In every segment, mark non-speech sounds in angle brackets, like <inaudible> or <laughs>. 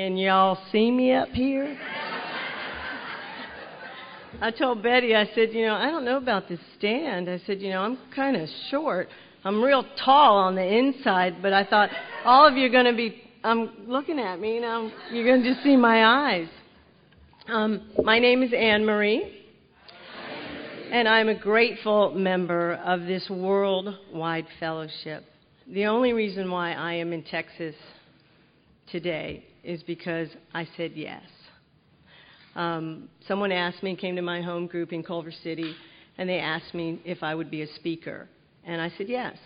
Can y'all see me up here? I told Betty, I said, you know, I don't know about this stand. I said, you know, I'm kind of short. I'm real tall on the inside, but I thought all of you are going to be um, looking at me, and I'm, you're going to just see my eyes. Um, my name is Ann Marie, and I'm a grateful member of this worldwide fellowship. The only reason why I am in Texas today is because I said yes. Um, someone asked me, came to my home group in Culver City, and they asked me if I would be a speaker. And I said yes.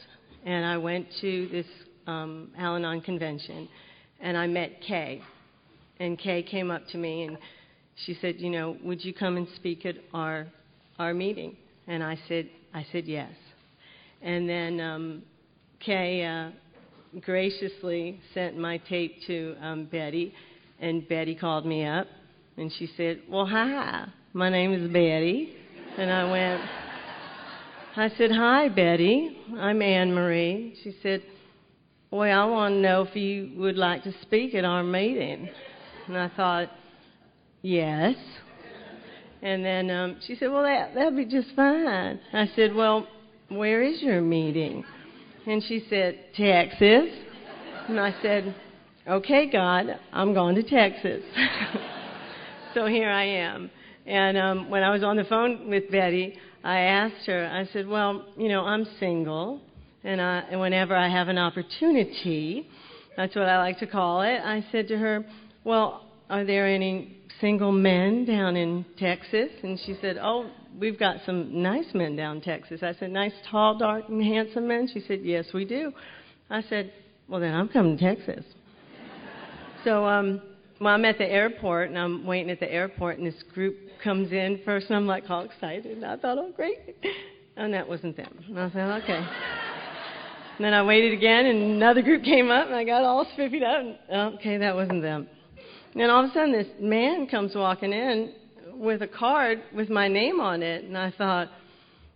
And I went to this um, Al Anon convention, and I met Kay. And Kay came up to me and she said, "You know, would you come and speak at our our meeting?" And I said, "I said yes." And then um, Kay uh, graciously sent my tape to um, Betty, and Betty called me up, and she said, "Well, hi, my name is Betty," and I went. I said, "Hi, Betty. I'm Ann Marie." She said, "Boy, I want to know if you would like to speak at our meeting." And I thought, "Yes." And then um, she said, "Well, that that'd be just fine." I said, "Well, where is your meeting?" And she said, Texas. And I said, Okay, God, I'm going to Texas. <laughs> so here I am. And um, when I was on the phone with Betty, I asked her, I said, Well, you know, I'm single, and, I, and whenever I have an opportunity, that's what I like to call it, I said to her, Well, are there any single men down in Texas? And she said, Oh, we've got some nice men down in Texas. I said, Nice, tall, dark, and handsome men? She said, Yes, we do. I said, Well, then I'm coming to Texas. so, um, well, I'm at the airport and I'm waiting at the airport, and this group comes in first, and I'm like all excited. And I thought, Oh, great. And that wasn't them. And I said, Okay. And then I waited again, and another group came up, and I got all spiffied up. And, okay, that wasn't them. And all of a sudden, this man comes walking in with a card with my name on it, and I thought,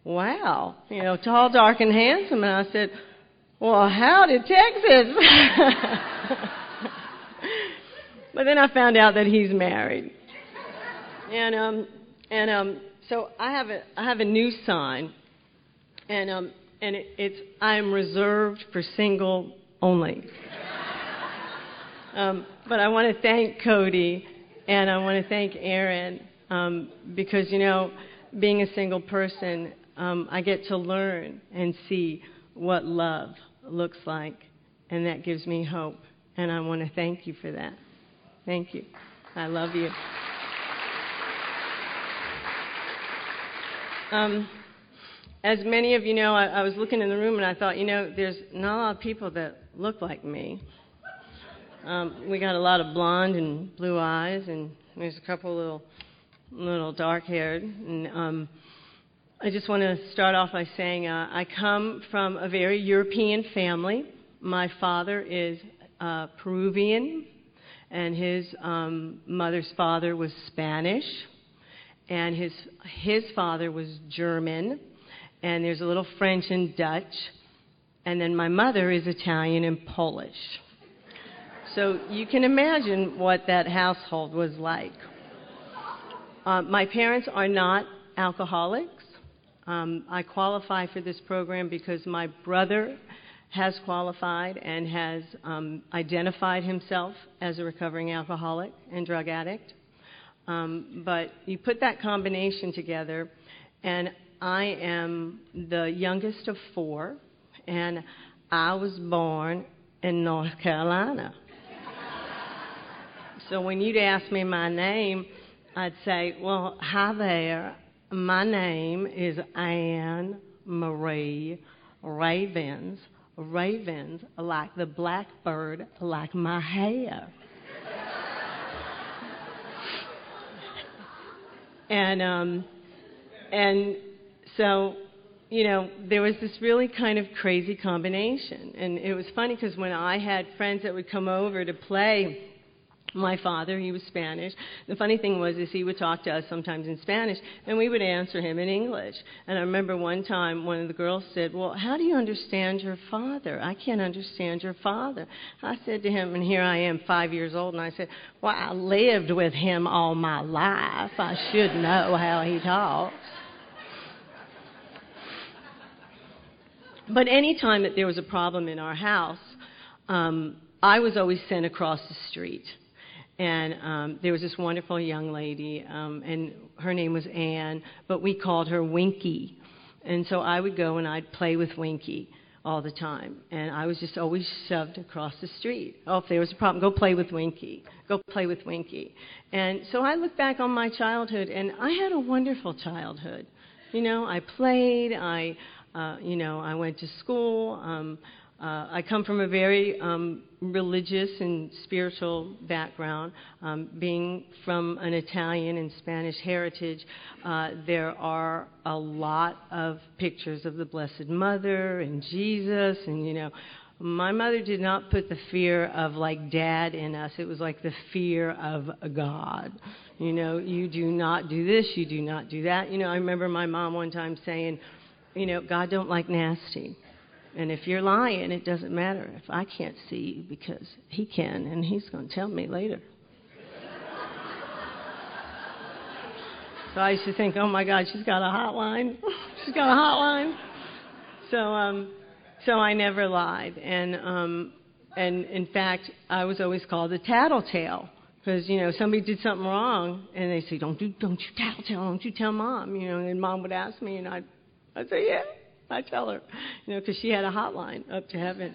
wow, you know, tall, dark, and handsome. And I said, well, howdy, Texas. <laughs> but then I found out that he's married. And um, and um, so I have a I have a new sign, and um, and it, it's I'm reserved for single only. <laughs> um, but I want to thank Cody, and I want to thank Aaron um, because you know, being a single person, um, I get to learn and see what love looks like, and that gives me hope. And I want to thank you for that. Thank you. I love you. Um, as many of you know, I, I was looking in the room and I thought, you know, there's not a lot of people that look like me. Um, we got a lot of blonde and blue eyes, and there's a couple little little dark haired. And um, I just want to start off by saying uh, I come from a very European family. My father is uh, Peruvian, and his um, mother's father was Spanish, and his his father was German, and there's a little French and Dutch, and then my mother is Italian and Polish. So you can imagine what that household was like. Uh, my parents are not alcoholics. Um, I qualify for this program because my brother has qualified and has um, identified himself as a recovering alcoholic and drug addict. Um, but you put that combination together, and I am the youngest of four, and I was born in North Carolina. So when you'd ask me my name, I'd say, Well, hi there. My name is Ann Marie Ravens. Ravens like the blackbird, like my hair. and um, and so you know, there was this really kind of crazy combination. And it was funny because when I had friends that would come over to play, my father, he was Spanish. The funny thing was is he would talk to us sometimes in Spanish and we would answer him in English. And I remember one time one of the girls said, "Well, how do you understand your father? I can't understand your father." I said to him, and here I am 5 years old and I said, "Well, I lived with him all my life. I should know how he talks." But any time that there was a problem in our house, um, I was always sent across the street. And um, there was this wonderful young lady, um, and her name was Anne, but we called her Winky. And so I would go and I'd play with Winky all the time. And I was just always shoved across the street. Oh, if there was a problem, go play with Winky. Go play with Winky. And so I look back on my childhood, and I had a wonderful childhood. You know, I played, I uh, you know, I went to school. Um, uh, I come from a very um, religious and spiritual background. Um, being from an Italian and Spanish heritage, uh, there are a lot of pictures of the Blessed Mother and Jesus, and you know, my mother did not put the fear of like dad in us. It was like the fear of God. You know, you do not do this, you do not do that. You know, I remember my mom one time saying, you know, God don't like nasty. And if you're lying, it doesn't matter if I can't see you because He can, and He's going to tell me later. <laughs> so I used to think, oh my God, she's got a hotline. she's got a hotline. So, um, so I never lied, and um, and in fact, I was always called a tattletale because you know somebody did something wrong, and they say, don't do, don't you tattletale, don't you tell mom, you know, and mom would ask me, and I'd I'd say, yeah. <laughs> I tell her, you know, because she had a hotline up to heaven,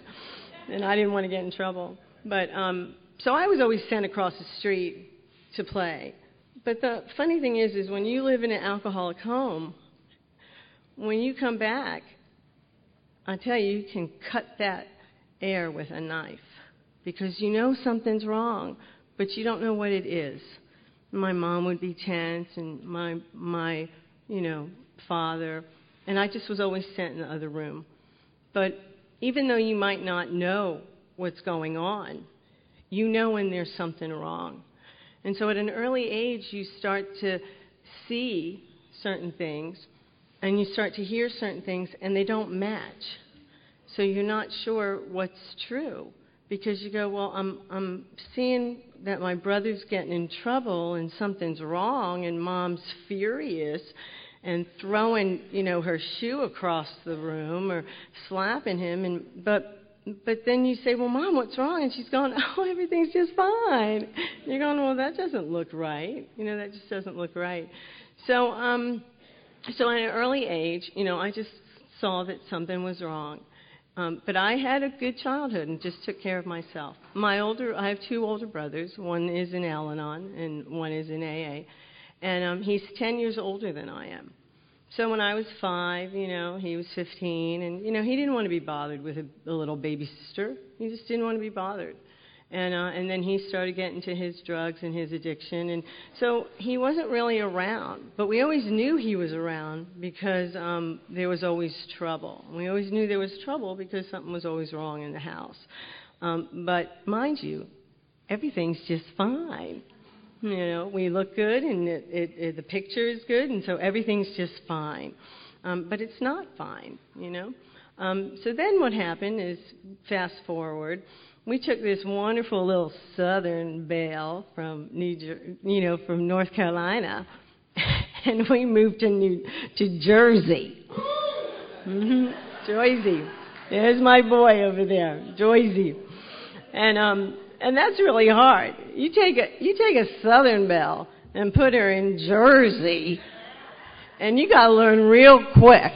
and I didn't want to get in trouble. But um, so I was always sent across the street to play. But the funny thing is, is when you live in an alcoholic home, when you come back, I tell you, you can cut that air with a knife because you know something's wrong, but you don't know what it is. My mom would be tense, and my my you know father and I just was always sent in the other room. But even though you might not know what's going on, you know when there's something wrong. And so at an early age, you start to see certain things and you start to hear certain things and they don't match. So you're not sure what's true because you go, well, I'm, I'm seeing that my brother's getting in trouble and something's wrong and mom's furious and throwing, you know, her shoe across the room or slapping him and but but then you say, "Well, mom, what's wrong?" and she's going, <laughs> "Oh, everything's just fine." You're going, "Well, that doesn't look right. You know, that just doesn't look right." So um so at an early age, you know, I just saw that something was wrong. Um, but I had a good childhood and just took care of myself. My older, I have two older brothers. One is in Al-Anon and one is in AA and um, he's 10 years older than I am. So when I was five, you know, he was 15, and you know, he didn't want to be bothered with a, a little baby sister. He just didn't want to be bothered. And uh, and then he started getting to his drugs and his addiction, and so he wasn't really around. But we always knew he was around because um, there was always trouble. We always knew there was trouble because something was always wrong in the house. Um, but mind you, everything's just fine. You know, we look good and it, it, it, the picture is good, and so everything's just fine. Um, but it's not fine, you know. Um, so then what happened is, fast forward, we took this wonderful little southern belle from New, Jer- you know, from North Carolina, <laughs> and we moved to New to Jersey. mm-hmm. Jersey. There's my boy over there, Jersey. And um, and that's really hard. You take a you take a Southern belle and put her in Jersey, and you got to learn real quick.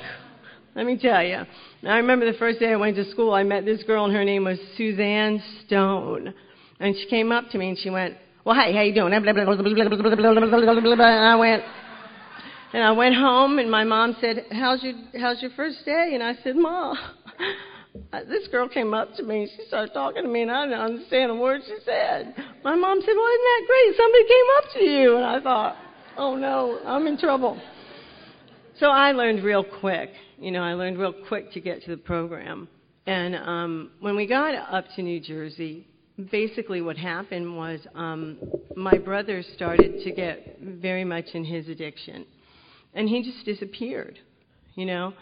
Let me tell you. Now, I remember the first day I went to school, I met this girl, and her name was Suzanne Stone, and she came up to me and she went, "Well, hey, how you doing?" And I went. And I went home, and my mom said, "How's your How's your first day?" And I said, "Mom, uh, this girl came up to me and she started talking to me and I didn't understand a word she said. My mom said, Well, isn't that great? Somebody came up to you. And I thought, oh no, I'm in trouble. So I learned real quick. You know, I learned real quick to get to the program. And um, when we got up to New Jersey, basically what happened was um, my brother started to get very much in his addiction, and he just disappeared. You know,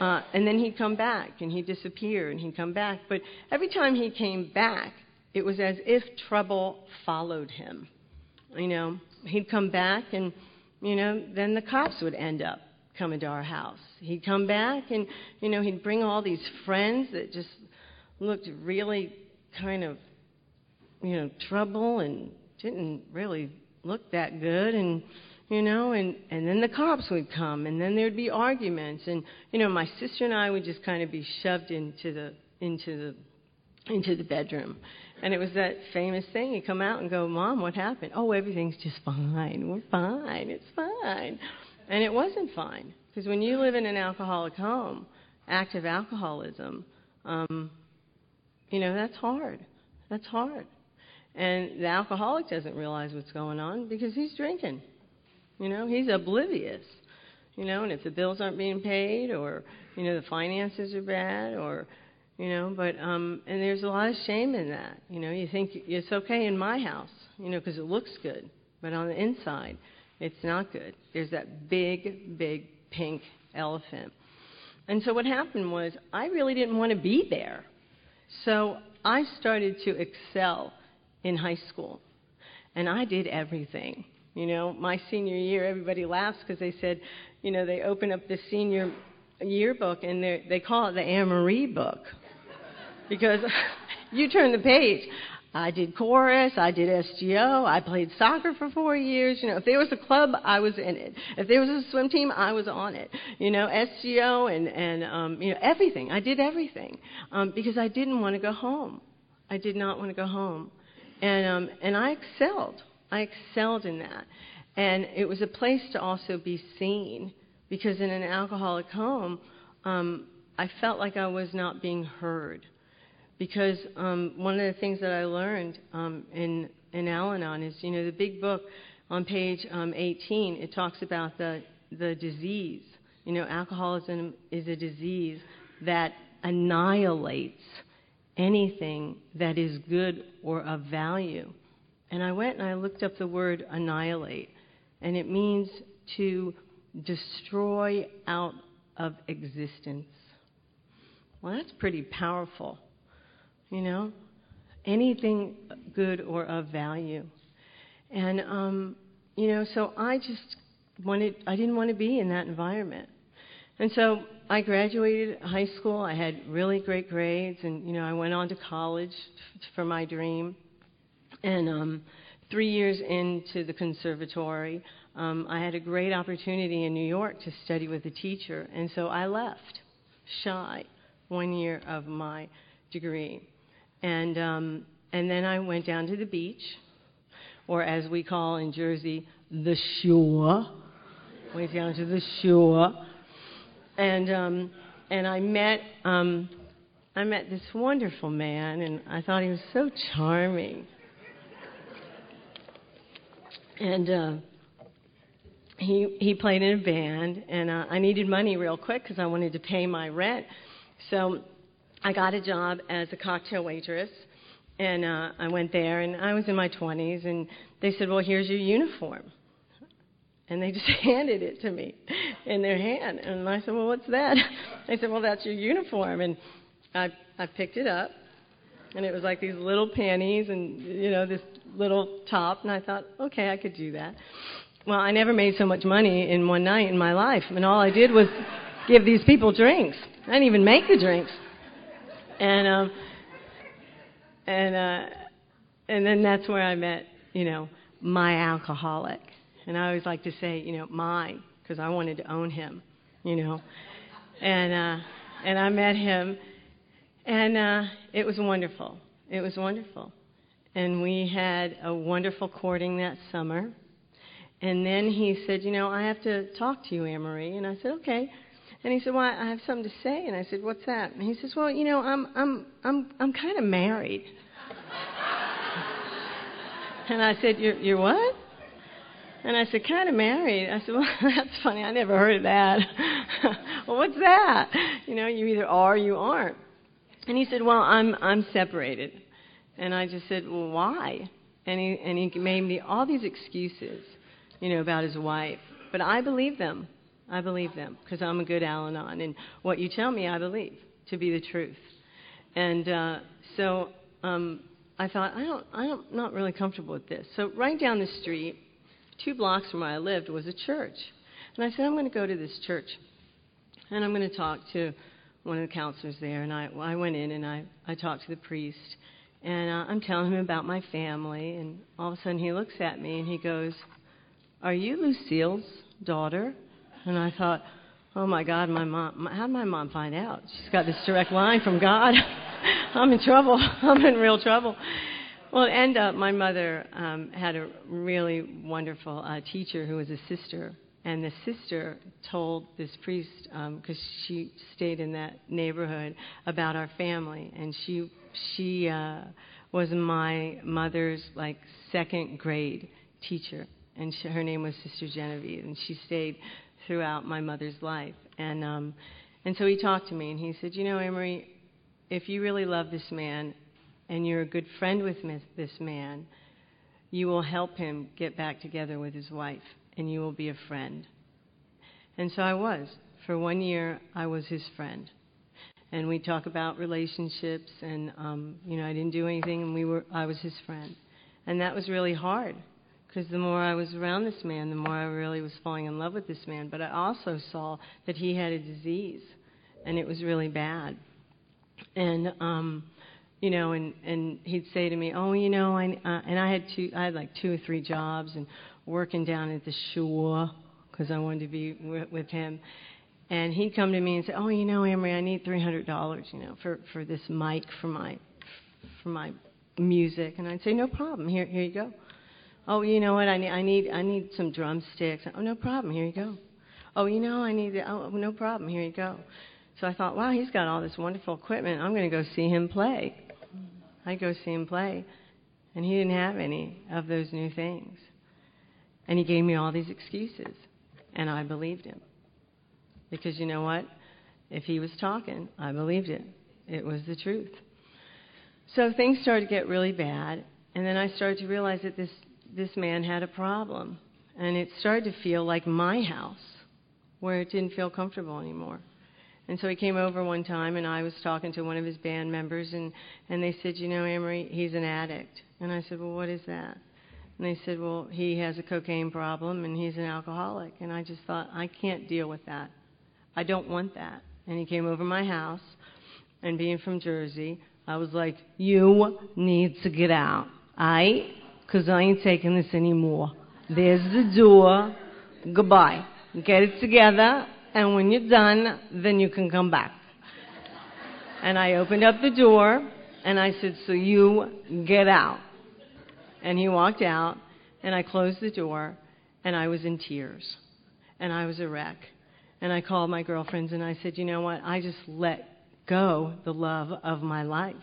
uh, and then he'd come back, and he'd disappear, and he'd come back. But every time he came back, it was as if trouble followed him. You know, he'd come back, and you know, then the cops would end up coming to our house. He'd come back, and you know, he'd bring all these friends that just looked really kind of, you know, trouble and didn't really look that good, and you know, and and then the cops would come, and then there'd be arguments, and you know, my sister and I would just kind of be shoved into the into the into the bedroom and it was that famous thing. You come out and go, Mom, what happened? Oh, everything's just fine. We're fine. It's fine. And it wasn't fine. Because when you live in an alcoholic home, active alcoholism, um, you know, that's hard. That's hard. And the alcoholic doesn't realize what's going on because he's drinking. You know, he's oblivious. You know, and if the bills aren't being paid or, you know, the finances are bad or, you know but um and there's a lot of shame in that. You know you think it's okay in my house you know because it looks good but on the inside it's not good. There's that big big pink elephant. And so what happened was i really didn't want to be there. So i started to excel in high school and i did everything you know my senior year everybody laughs because they said you know they open up the senior yearbook and they call it the Ann Marie book because <laughs> you turn the page. I did chorus, I did SGO, I played soccer for four years. You know, if there was a club, I was in it. If there was a swim team, I was on it. You know, SGO and and um, you know everything. I did everything um, because I didn't want to go home. I did not want to go home, and um, and I excelled. I excelled in that, and it was a place to also be seen because in an alcoholic home, um, I felt like I was not being heard because um, one of the things that I learned um, in in Al-Anon is, you know, the big book on page um, 18. It talks about the the disease. You know, alcoholism is a disease that annihilates anything that is good or of value. And I went and I looked up the word annihilate, and it means to destroy out of existence. Well, that's pretty powerful you know, anything good or of value. And, um, you know, so I just wanted, I didn't want to be in that environment. And so I graduated high school. I had really great grades, and, you know, I went on to college for my dream. And um, three years into the conservatory, um, I had a great opportunity in New York to study with a teacher, and so I left shy one year of my degree. And, um, and then I went down to the beach, or as we call in Jersey, the shore. Went down to the shore. And, um, and I met, um, I met this wonderful man, and I thought he was so charming. And uh, he he played in a band, and uh, I needed money real quick because I wanted to pay my rent. So I got a job as a cocktail waitress, and uh, I went there, and I was in my 20s, and they said, "Well, here's your uniform," and they <laughs> just handed it to me in their hand, and I said, "Well, what's that?" They said, "Well, that's your uniform," and I I picked it up, and it was like these little panties and you know this little top, and I thought, okay, I could do that. Well, I never made so much money in one night in my life, and all I did was give these people drinks. I didn't even make the drinks and um, and uh, and then that's where I met, you know, my alcoholic. And I always like to say, you know, mine, because I wanted to own him, you know. And uh, and I met him, and uh, it was wonderful. It was wonderful, and we had a wonderful courting that summer. And then he said, you know, I have to talk to you, Ann Marie. And I said, okay. And he said, "Well, I have something to say." And I said, "What's that?" And he says, "Well, you know, I'm I'm I'm I'm kind of married." <laughs> and I said, "You're you're what?" And I said, kind of married. I said, <laughs> well, that's funny. I never heard of that. <laughs> well, what's that? You know, you either are or you aren't. And he said, well, I'm I'm separated. And I just said, well, why? And he and he made me all these excuses, you know, about his wife. But I believe them. I believe them because I'm a good Al-Anon, and what you tell me, I believe to be the truth. And uh, so um, I thought, I don't, I'm not really comfortable with this. So right down the street two blocks from where I lived was a church. And I said, I'm going to go to this church. And I'm going to talk to one of the counselors there. And I, I went in and I, I talked to the priest. And uh, I'm telling him about my family. And all of a sudden he looks at me and he goes, Are you Lucille's daughter? And I thought, Oh my God, my mom, how did my mom find out? She's got this direct line from God. <laughs> I'm in trouble. <laughs> I'm in real trouble. Well, and uh, my mother um, had a really wonderful uh, teacher who was a sister, and the sister told this priest because um, she stayed in that neighborhood about our family, and she she uh, was my mother's like second grade teacher, and she, her name was Sister Genevieve, and she stayed throughout my mother's life, and um, and so he talked to me, and he said, you know, Emery, if you really love this man and you're a good friend with this man, you will help him get back together with his wife, and you will be a friend. And so I was. For one year, I was his friend. And we talk about relationships, and um, you know, I didn't do anything, and we were. I was his friend, and that was really hard because the more I was around this man, the more I really was falling in love with this man. But I also saw that he had a disease, and it was really bad. And um, you know, and and he'd say to me, "Oh, you know, I uh, and I had two, I had like two or three jobs and working down at the shore because I wanted to be with, with him." And he'd come to me and say, "Oh, you know, Emery, I need three hundred dollars, you know, for for this mic for my for my music." And I'd say, "No problem. Here here you go." Oh, you know what? I need I need I need some drumsticks. Oh, no problem. Here you go. Oh, you know, I need oh, no problem. Here you go. So I thought, wow, he's got all this wonderful equipment. I'm going to go see him play. I'd go see him play. And he didn't have any of those new things. And he gave me all these excuses. And I believed him. Because you know what? If he was talking, I believed it. It was the truth. So things started to get really bad. And then I started to realize that this, this man had a problem. And it started to feel like my house, where it didn't feel comfortable anymore. And so he came over one time, and I was talking to one of his band members, and, and they said, You know, Emery, he's an addict. And I said, Well, what is that? And they said, Well, he has a cocaine problem, and he's an alcoholic. And I just thought, I can't deal with that. I don't want that. And he came over my house, and being from Jersey, I was like, You need to get out, aight? Because I ain't taking this anymore. There's the door. Goodbye. Get it together and when you're done, then you can come back. And I opened up the door, and I said, So you get out. And he walked out, and I closed the door, and I was in tears. And I was a wreck. And I called my girlfriends, and I said, You know what? I just let go the love of my life.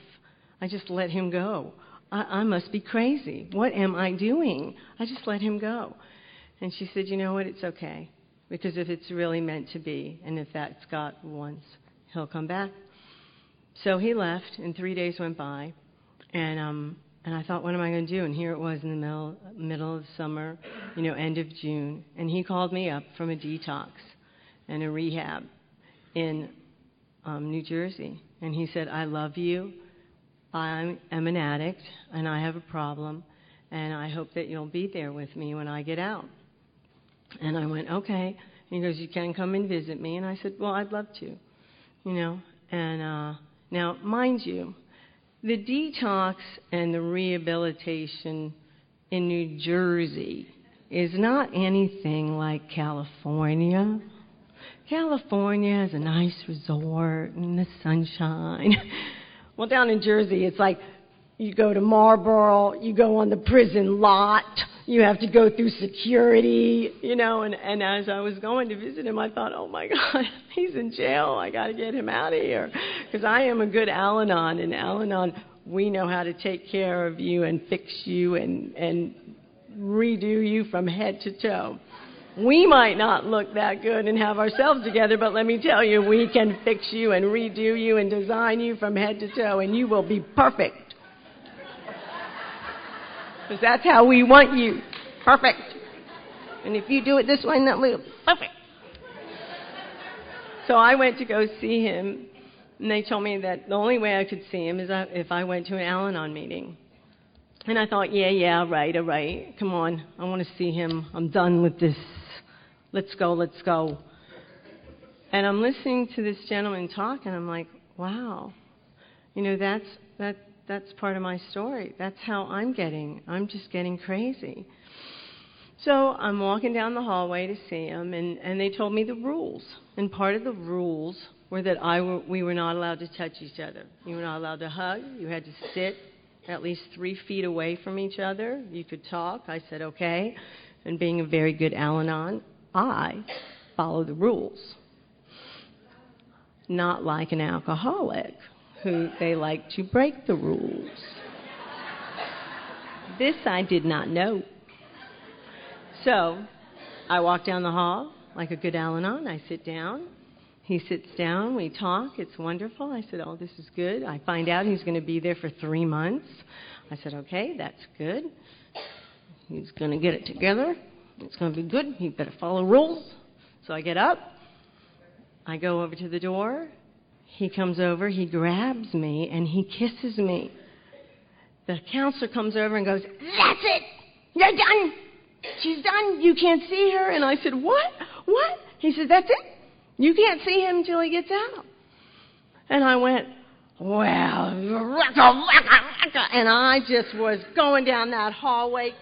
I just let him go. I, I must be crazy. What am I doing? I just let him go. And she said, You know what? It's okay. Because if it's really meant to be, and if that's God wants, he'll come back. So he left, and three days went by, and um, and I thought, what am I going to do? And here it was in the middle middle of summer, you know, end of June, and he called me up from a detox and a rehab in um, New Jersey, and he said, I love you. I am an addict, and I have a problem, and I hope that you'll be there with me when I get out. And I went, okay. And he goes, you can come and visit me. And I said, well, I'd love to, you know. And uh, now, mind you, the detox and the rehabilitation in New Jersey is not anything like California. California is a nice resort and the sunshine. <laughs> well, down in Jersey, it's like you go to Marlboro, you go on the prison lot, you have to go through security, you know, and, and as I was going to visit him, I thought, oh my <laughs> God, he's in jail. I got to get him out of here. Because I am a good Al Anon, and Al Anon, we know how to take care of you and fix you and, and redo you from head to toe. We might not look that good and have ourselves together, but let me tell you, we can fix you and redo you and design you from head to toe, and you will be perfect. Because that's how we want you. Perfect. And if you do it this way and that way, perfect. So I went to go see him, and they told me that the only way I could see him is if I went to an Al Anon meeting. And I thought, yeah, yeah, right, all right. Come on. I want to see him. I'm done with this. Let's go, let's go. And I'm listening to this gentleman talk, and I'm like, wow. You know, that's, that, that's part of my story. That's how I'm getting. I'm just getting crazy. So I'm walking down the hallway to see him, and, and they told me the rules. And part of the rules were that I were, we were not allowed to touch each other. You were not allowed to hug. You had to sit at least three feet away from each other. You could talk. I said, okay. And being a very good Al Anon, I follow the rules. Not like an alcoholic who they like to break the rules. This I did not know. So I walk down the hall like a good Al Anon. I sit down. He sits down. We talk. It's wonderful. I said, Oh, this is good. I find out he's going to be there for three months. I said, Okay, that's good. He's going to get it together. It's going to be good. He better follow rules. So I get up. I go over to the door. He comes over. He grabs me and he kisses me. The counselor comes over and goes, That's it. You're done. She's done. You can't see her. And I said, What? What? He said, That's it. You can't see him until he gets out. And I went, Well, and I just was going down that hallway.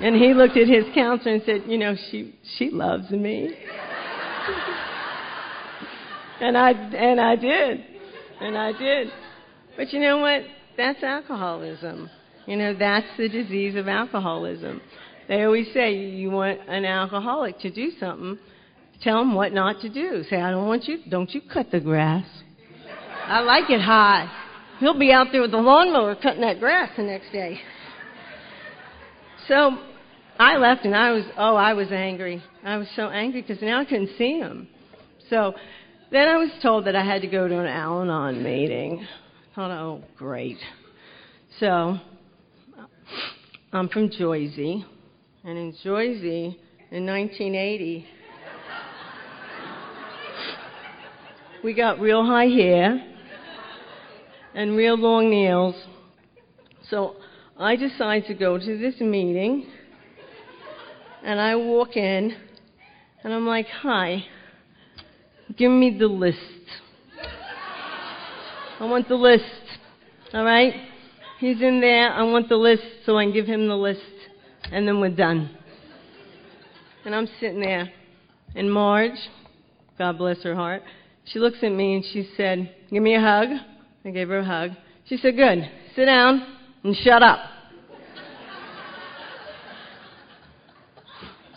And he looked at his counselor and said, You know, she, she loves me. and, I, and I did. And I did. But you know what? That's alcoholism. You know, that's the disease of alcoholism. They always say you want an alcoholic to do something, tell him what not to do. Say, I don't want you, don't you cut the grass. I like it high. He'll be out there with the lawnmower cutting that grass the next day. So I left and I was, oh, I was angry. I was so angry because now I couldn't see him. So then I was told that I had to go to an Al Anon meeting. I thought, oh, great. So I'm from Jersey. And in Jersey, in 1980, we got real high hair and real long nails. So I decide to go to this meeting, and I walk in, and I'm like, Hi, give me the list. I want the list. All right? He's in there. I want the list so I can give him the list, and then we're done. And I'm sitting there, and Marge, God bless her heart, she looks at me and she said, Give me a hug. I gave her a hug. She said, Good. Sit down and shut up.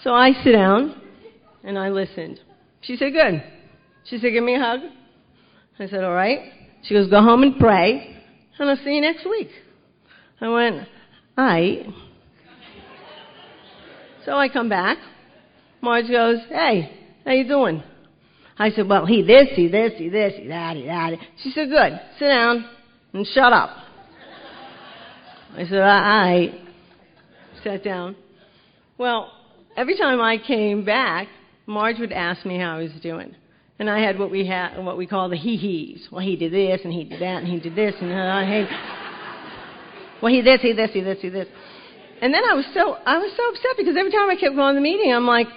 so I sit down and I listened. She said, Good. She said, Give me a hug. I said, All right. She goes, Go home and pray, and I'll see you next week. I went, All right. So I come back. Marge goes, Hey, how you doing? I said, Well, he this, he this, he this, he that, he that. She said, Good. Sit down and shut up. I said, right. Sat down. Well, every time I came back, Marge would ask me how I was doing. And I had what we had, what we call the hee-hees. Well, he did this, and he did that, and he did this, and uh, I hate. Well, he this, he this, he this, he this. And then I was so, I was so upset because every time I kept going to the meeting, I'm like,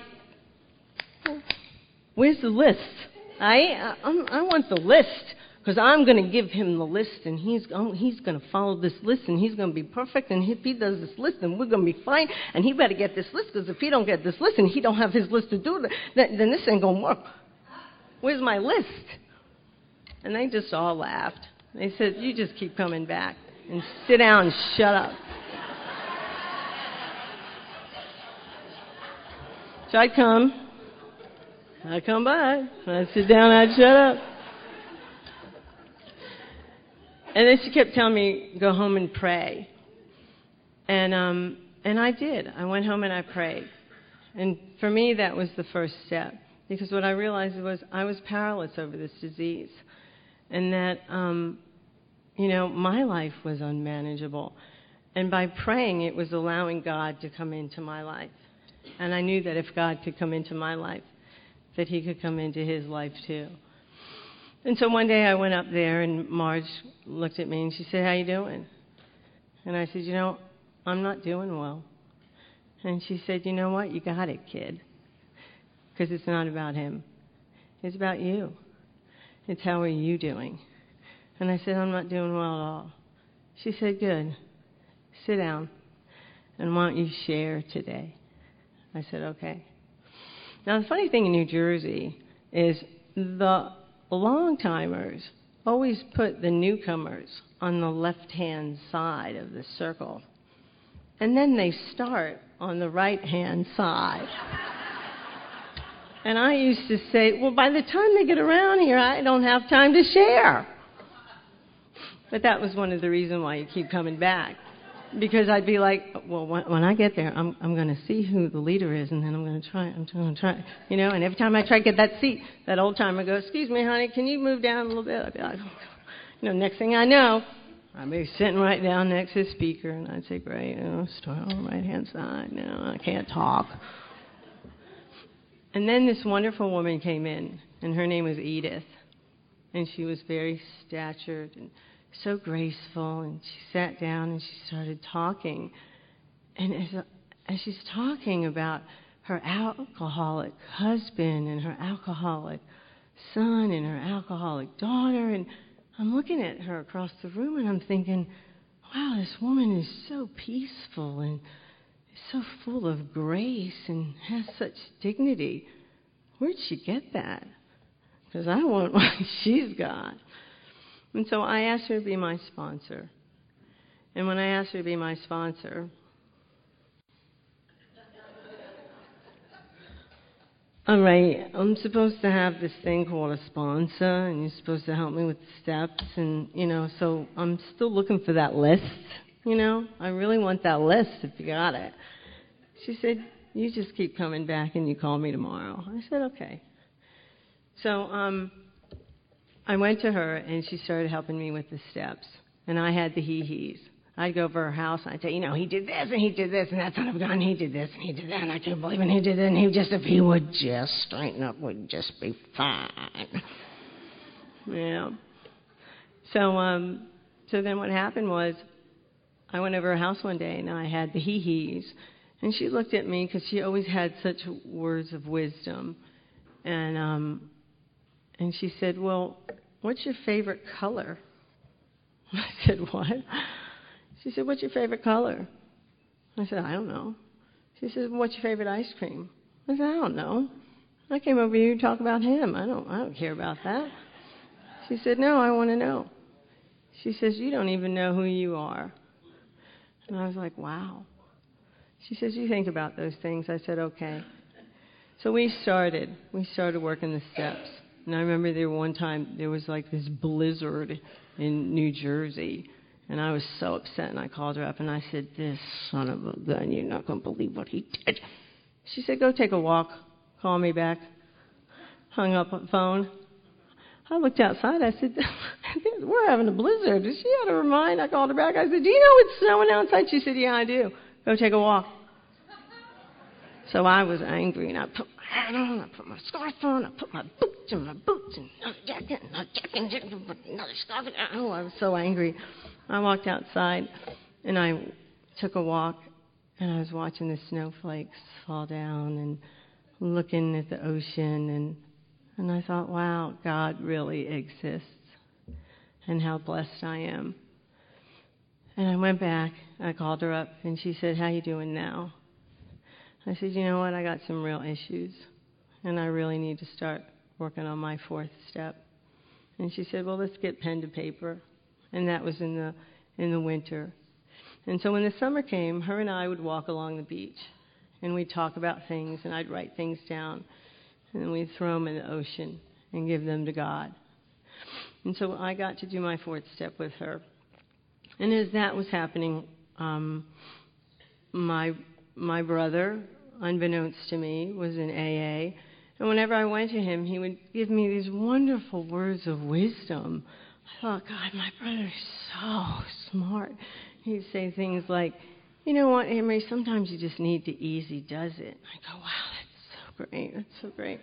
where's the list? I, I, I want the list because I'm going to give him the list, and he's he's going to follow this list, and he's going to be perfect. And if he does this list, then we're going to be fine. And he better get this list because if he don't get this list, and he don't have his list to do, then, then this ain't going to work. Where's my list? And they just all laughed. They said, "You just keep coming back and sit down and shut up." So I'd come, I'd come by, I'd sit down, I'd shut up. And then she kept telling me, go home and pray. And, um, and I did. I went home and I prayed. And for me, that was the first step. Because what I realized was I was powerless over this disease. And that, um, you know, my life was unmanageable. And by praying, it was allowing God to come into my life. And I knew that if God could come into my life, that He could come into His life too. And so one day I went up there, and Marge looked at me and she said, "How you doing?" And I said, "You know, I'm not doing well." And she said, "You know what? You got it, kid. Because it's not about him. It's about you. It's how are you doing?" And I said, "I'm not doing well at all." She said, "Good. Sit down. And why don't you share today?" I said, "Okay." Now the funny thing in New Jersey is the long timers always put the newcomers on the left hand side of the circle. And then they start on the right hand side. and I used to say, well, by the time they get around here, I don't have time to share. But that was one of the reasons why you keep coming back because I'd be like, well, when, I get there, I'm I'm going to see who the leader is, and then I'm going to try. I'm going to try, you know. And every time I try to get that seat, that old timer goes, "Excuse me, honey, can you move down a little bit?" I'd be like, oh, you know, next thing I know, I'd be sitting right down next to the speaker, and I'd say, "Great, you know, start on the right hand side. No, I can't talk." And then this wonderful woman came in, and her name was Edith, and she was very statured and so graceful. And she sat down and she started talking. And as, as she's talking about her alcoholic husband and her alcoholic son and her alcoholic daughter, and I'm looking at her across the room and I'm thinking, wow, this woman is so peaceful and so full of grace and has such dignity. Where'd she get that? Because I want <laughs> what she's got. And so I asked her to be my sponsor. And when I asked her to be my sponsor, all right, I'm supposed to have this thing called a sponsor, and you're supposed to help me with the steps, and you know, so I'm still looking for that list. You know, I really want that list if you got it. She said, "You just keep coming back, and you call me tomorrow." I said, "Okay." So, um, I went to her and she started helping me with the steps. And I had the hee hees. I'd go over her house and I'd say, you know, he did this and he did this and that son a gun, he did this and he did that and I couldn't believe it and he did it and he just, if he would just straighten up, would just be fine. Yeah. So, um, so then what happened was I went over her house one day and I had the hee hees. And she looked at me because she always had such words of wisdom. And um, and she said, Well, what's your favorite color? <laughs> I said, What? She said, What's your favorite color? I said, I don't know. She said, What's your favorite ice cream? I said, I don't know. I came over here to talk about him. I don't I don't care about that. She said, No, I want to know. She says, You don't even know who you are. And I was like, Wow. She says, You think about those things. I said, Okay. So we started. We started working the steps. And I remember there one time there was like this blizzard in New Jersey, and I was so upset. And I called her up and I said, "This son of a gun! You're not going to believe what he did." She said, "Go take a walk. Call me back." Hung up the phone. I looked outside. I said, <laughs> "We're having a blizzard." She had to remind. I called her back. I said, "Do you know it's snowing outside?" She said, "Yeah, I do. Go take a walk." So I was angry, and I put hat on, I put my scarf on, I put my boots and my boots and another jacket, and another jacket, and another scarf. Oh, I was so angry. I walked outside, and I took a walk, and I was watching the snowflakes fall down and looking at the ocean, and and I thought, wow, God really exists, and how blessed I am. And I went back. I called her up, and she said, "How you doing now?" I said, you know what? I got some real issues, and I really need to start working on my fourth step. And she said, well, let's get pen to paper, and that was in the in the winter. And so when the summer came, her and I would walk along the beach, and we'd talk about things, and I'd write things down, and we'd throw them in the ocean and give them to God. And so I got to do my fourth step with her. And as that was happening, um, my my brother, unbeknownst to me, was in AA. And whenever I went to him, he would give me these wonderful words of wisdom. I thought, God, my brother is so smart. He'd say things like, you know what, Emery, sometimes you just need to easy does it. I go, wow, that's so great. That's so great.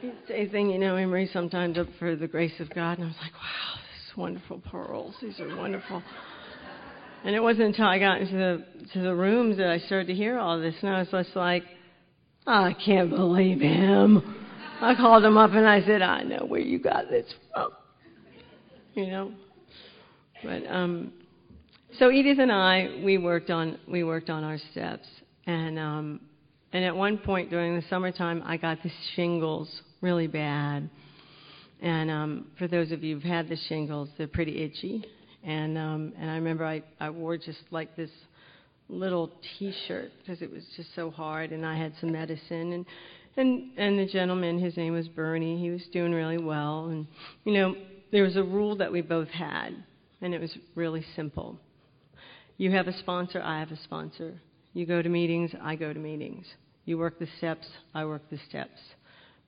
He'd say things, you know, Emery, sometimes up for the grace of God. And I was like, wow, these wonderful pearls. These are wonderful. And it wasn't until I got into the to the rooms that I started to hear all this, and I was just like, I can't believe him. I called him up and I said, I know where you got this from. You know, but um, so Edith and I we worked on we worked on our steps, and um, and at one point during the summertime I got the shingles really bad. And um, for those of you who've had the shingles, they're pretty itchy. And um, and I remember I, I wore just like this little T-shirt because it was just so hard, and I had some medicine and and and the gentleman, his name was Bernie. He was doing really well, and you know there was a rule that we both had, and it was really simple. You have a sponsor, I have a sponsor. You go to meetings, I go to meetings. You work the steps, I work the steps.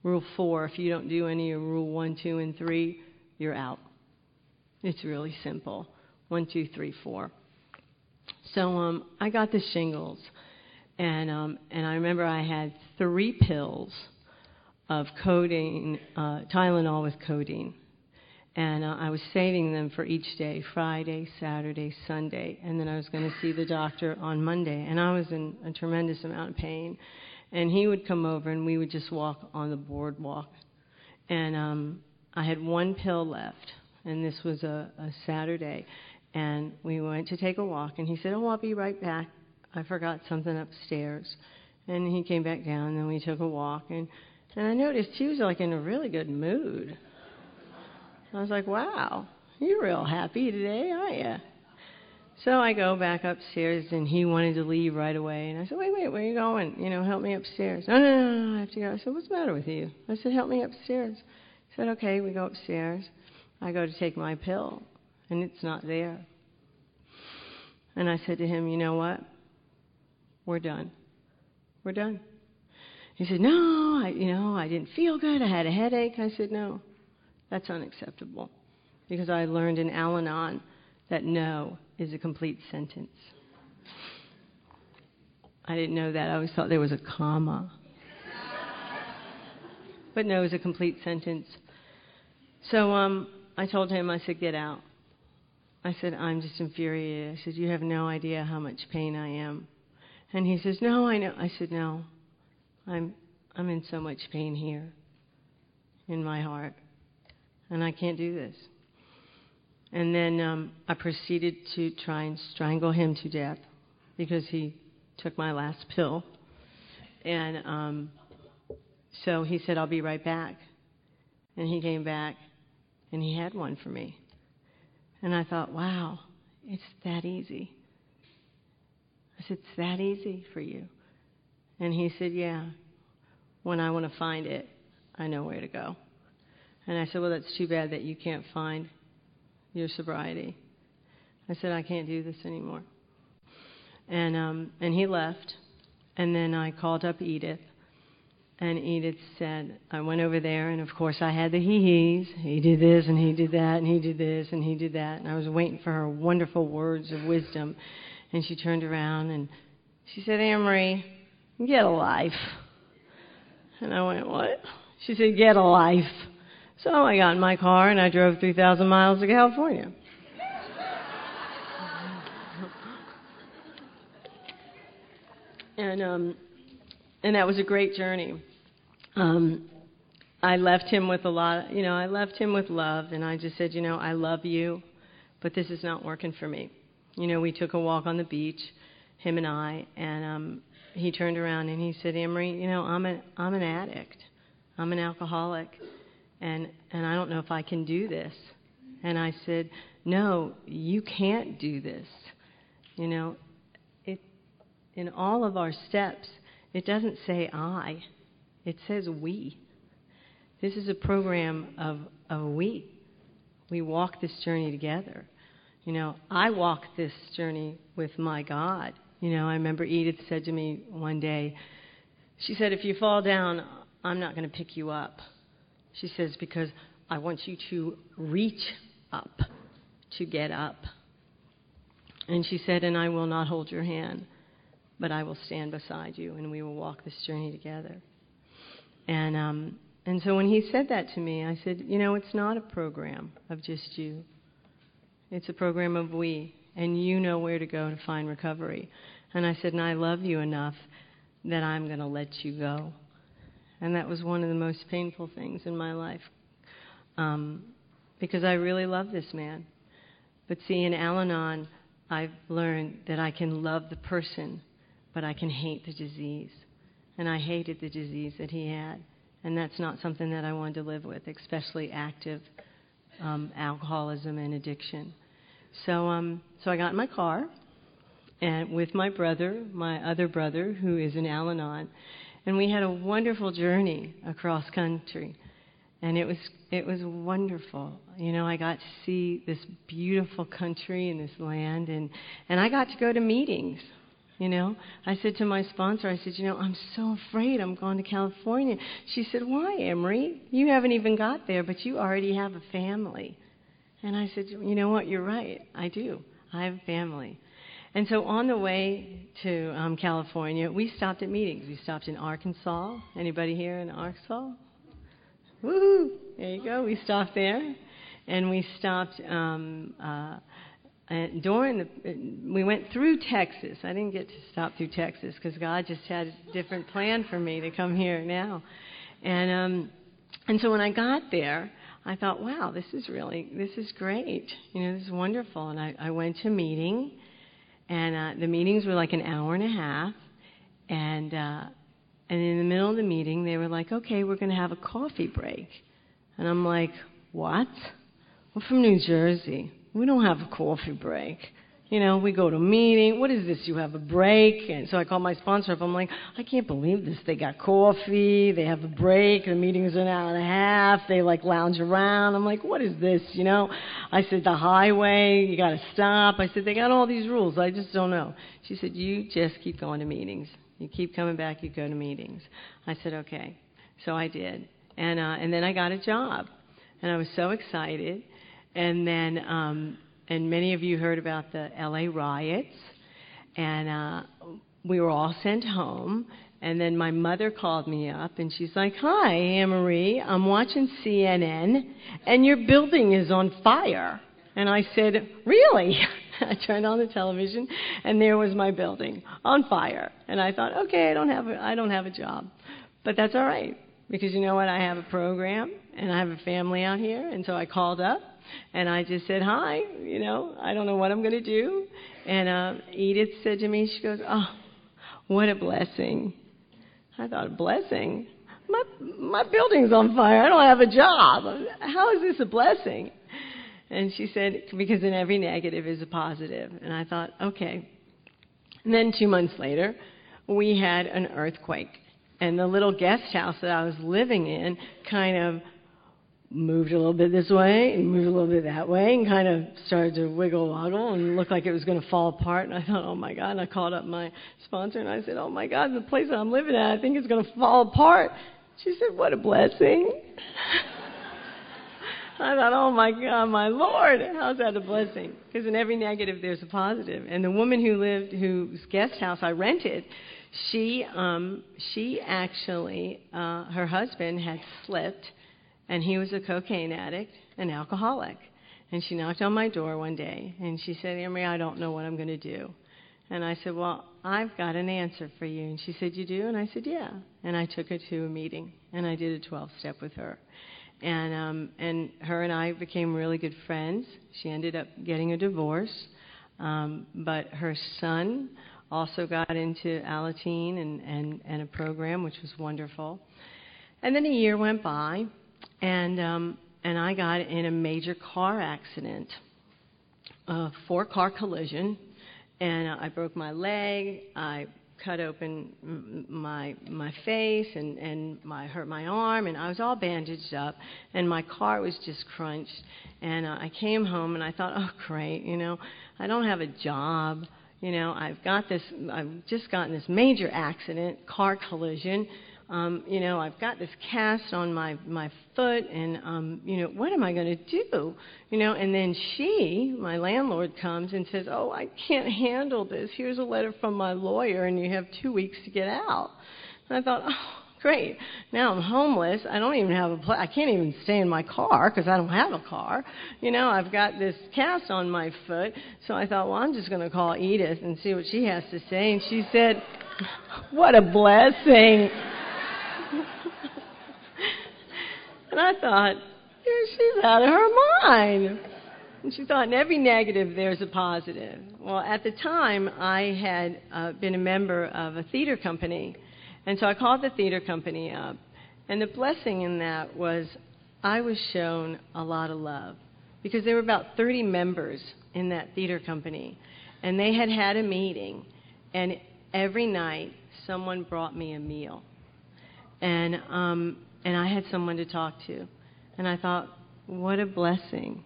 Rule four: if you don't do any of rule one, two, and three, you're out. It's really simple. One, two, three, four. So um, I got the shingles, and um, and I remember I had three pills of codeine, uh, Tylenol with codeine, and uh, I was saving them for each day: Friday, Saturday, Sunday, and then I was going to see the doctor on Monday. And I was in a tremendous amount of pain, and he would come over, and we would just walk on the boardwalk, and um, I had one pill left and this was a, a Saturday, and we went to take a walk, and he said, "Oh, I'll be right back. I forgot something upstairs." And he came back down, and then we took a walk, and and I noticed he was like in a really good mood. I was like, "Wow, you're real happy today, aren't you?" So I go back upstairs, and he wanted to leave right away. And I said, "Wait, wait, where are you going? You know, help me upstairs." No, no, no, no, I have to go. I said, "What's the matter with you?" I said, "Help me upstairs." He said, "Okay." We go upstairs. I go to take my pill, and it's not there. And I said to him, You know what? We're done. We're done. He said, No, I, you know, I didn't feel good. I had a headache. I said, No, that's unacceptable. Because I learned in Al Anon that no is a complete sentence. I didn't know that. I always thought there was a comma. but no is a complete sentence. So um, I told him, I said, get out. I said, I'm just infuriated. I said, you have no idea how much pain I am. And he says, no, I know. I said, no, I'm, I'm in so much pain here in my heart, and I can't do this. And then um, I proceeded to try and strangle him to death because he took my last pill. And um, so he said, I'll be right back. And he came back and he had one for me. And I thought, wow, it's that easy. I said, it's that easy for you. And he said, yeah. When I want to find it, I know where to go. And I said, well, that's too bad that you can't find your sobriety. I said, I can't do this anymore. And um, and he left. And then I called up Edith and Edith said, I went over there, and of course I had the hee hees. He did this, and he did that, and he did this, and he did that. And I was waiting for her wonderful words of wisdom. And she turned around and she said, Ann Marie, get a life. And I went, What? She said, Get a life. So I got in my car and I drove 3,000 miles to California. <laughs> and um, and that was a great journey. Um, I left him with a lot, you know, I left him with love, and I just said, you know, I love you, but this is not working for me. You know, we took a walk on the beach, him and I, and um, he turned around and he said, Emery, you know, I'm a, I'm an addict, I'm an alcoholic, and and I don't know if I can do this. And I said, No, you can't do this. You know, it in all of our steps, it doesn't say I, it says we. This is a program of, of we. We walk this journey together. You know, I walk this journey with my God. You know, I remember Edith said to me one day, she said, if you fall down, I'm not going to pick you up. She says, because I want you to reach up to get up. And she said, and I will not hold your hand, but I will stand beside you and we will walk this journey together. And, um, and so when he said that to me, I said, you know, it's not a program of just you. It's a program of we, and you know where to go to find recovery. And I said, and I love you enough that I'm going to let you go. And that was one of the most painful things in my life um, because I really love this man. But see, in Al Anon, I've learned that I can love the person, but I can hate the disease. And I hated the disease that he had. And that's not something that I wanted to live with, especially active um, alcoholism and addiction. So, um, so I got in my car and with my brother, my other brother, who is in Al Anon, and we had a wonderful journey across country, and it was it was wonderful. You know, I got to see this beautiful country and this land, and and I got to go to meetings. You know, I said to my sponsor, I said, you know, I'm so afraid I'm going to California. She said, why, Emery? You haven't even got there, but you already have a family. And I said, you know what? You're right. I do. I have a family. And so on the way to um, California, we stopped at meetings. We stopped in Arkansas. Anybody here in Arkansas? Woohoo! There you go. We stopped there, and we stopped um, uh, and during the. We went through Texas. I didn't get to stop through Texas because God just had a different plan for me to come here now, and um, and so when I got there. I thought, wow, this is really, this is great. You know, this is wonderful. And I, I went to a meeting, and uh, the meetings were like an hour and a half. And uh, and in the middle of the meeting, they were like, "Okay, we're going to have a coffee break." And I'm like, "What? We're from New Jersey. We don't have a coffee break." You know, we go to a meeting. What is this? You have a break? And so I call my sponsor up. I'm like, I can't believe this. They got coffee. They have a break. The meeting's an hour and a half. They like lounge around. I'm like, what is this? You know, I said, the highway, you got to stop. I said, they got all these rules. I just don't know. She said, you just keep going to meetings. You keep coming back. You go to meetings. I said, okay. So I did. And, uh, and then I got a job. And I was so excited. And then, um, and many of you heard about the LA riots, and uh, we were all sent home. And then my mother called me up and she's like, Hi, Ann Marie, I'm watching CNN and your building is on fire. And I said, Really? <laughs> I turned on the television and there was my building on fire. And I thought, okay, I don't have a, I don't have a job. But that's all right because you know what? I have a program and I have a family out here. And so I called up and I just said, Hi, you know, I don't know what I'm going to do. And uh, Edith said to me, She goes, Oh, what a blessing. I thought, blessing? My, my building's on fire. I don't have a job. How is this a blessing? And she said, Because in every negative is a positive. And I thought, okay. And then two months later, we had an earthquake. And the little guest house that I was living in kind of moved a little bit this way and moved a little bit that way and kind of started to wiggle woggle and looked like it was going to fall apart. And I thought, oh my God. And I called up my sponsor and I said, oh my God, the place that I'm living at, I think it's going to fall apart. She said, what a blessing. <laughs> I thought, oh my God, my Lord, how's that a blessing? Because in every negative, there's a positive. And the woman who lived, whose guest house I rented, she, um, she actually, uh, her husband had slipped and he was a cocaine addict, an alcoholic. And she knocked on my door one day and she said, Emery, I don't know what I'm going to do. And I said, Well, I've got an answer for you. And she said, You do? And I said, Yeah. And I took her to a meeting and I did a 12 step with her. And, um, and her and I became really good friends. She ended up getting a divorce. Um, but her son also got into Alateen and, and, and a program, which was wonderful. And then a year went by, and um, and I got in a major car accident, a four car collision, and I broke my leg. I cut open my my face and and my hurt my arm and I was all bandaged up and my car was just crunched and uh, I came home and I thought oh great you know I don't have a job you know I've got this I've just gotten this major accident car collision um, you know, I've got this cast on my my foot, and um, you know, what am I going to do? You know, and then she, my landlord, comes and says, "Oh, I can't handle this. Here's a letter from my lawyer, and you have two weeks to get out." And I thought, oh. Great. Now I'm homeless. I don't even have a place. I can't even stay in my car because I don't have a car. You know, I've got this cast on my foot. So I thought, well, I'm just going to call Edith and see what she has to say. And she said, "What a blessing." And I thought, she's out of her mind. And she thought, in every negative, there's a positive. Well, at the time, I had uh, been a member of a theater company. And so I called the theater company up. And the blessing in that was I was shown a lot of love because there were about 30 members in that theater company. And they had had a meeting. And every night, someone brought me a meal and um, and I had someone to talk to, and I thought, what a blessing.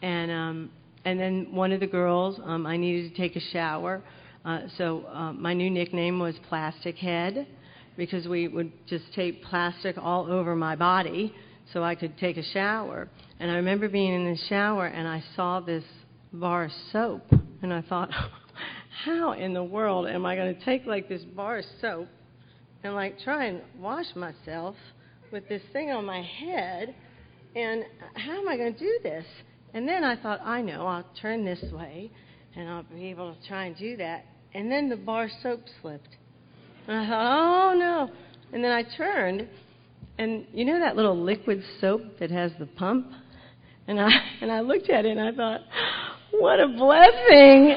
And um, and then one of the girls, um, I needed to take a shower, uh, so uh, my new nickname was Plastic Head, because we would just tape plastic all over my body so I could take a shower. And I remember being in the shower and I saw this bar of soap, and I thought, <laughs> how in the world am I going to take like this bar of soap? And like try and wash myself with this thing on my head. And how am I going to do this? And then I thought, I know, I'll turn this way and I'll be able to try and do that. And then the bar soap slipped. And I thought, oh no. And then I turned, and you know that little liquid soap that has the pump? And I <laughs> and I looked at it and I thought, what a blessing.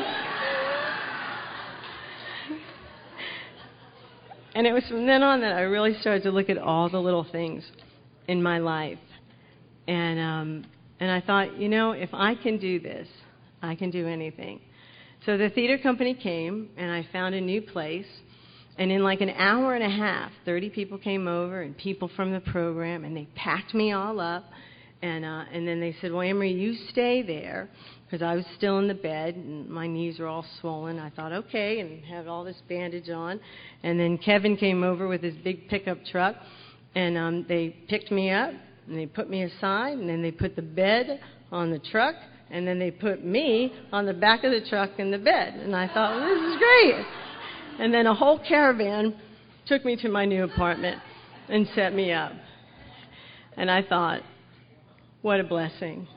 And it was from then on that I really started to look at all the little things in my life. And um, and I thought, you know, if I can do this, I can do anything. So the theater company came, and I found a new place. And in like an hour and a half, 30 people came over, and people from the program, and they packed me all up. And uh, and then they said, "Well, Emery, you stay there," because I was still in the bed and my knees were all swollen. I thought, okay, and had all this bandage on. And then Kevin came over with his big pickup truck, and um, they picked me up and they put me aside, and then they put the bed on the truck, and then they put me on the back of the truck in the bed. And I thought, well, this is great. And then a whole caravan took me to my new apartment and set me up. And I thought, what a blessing.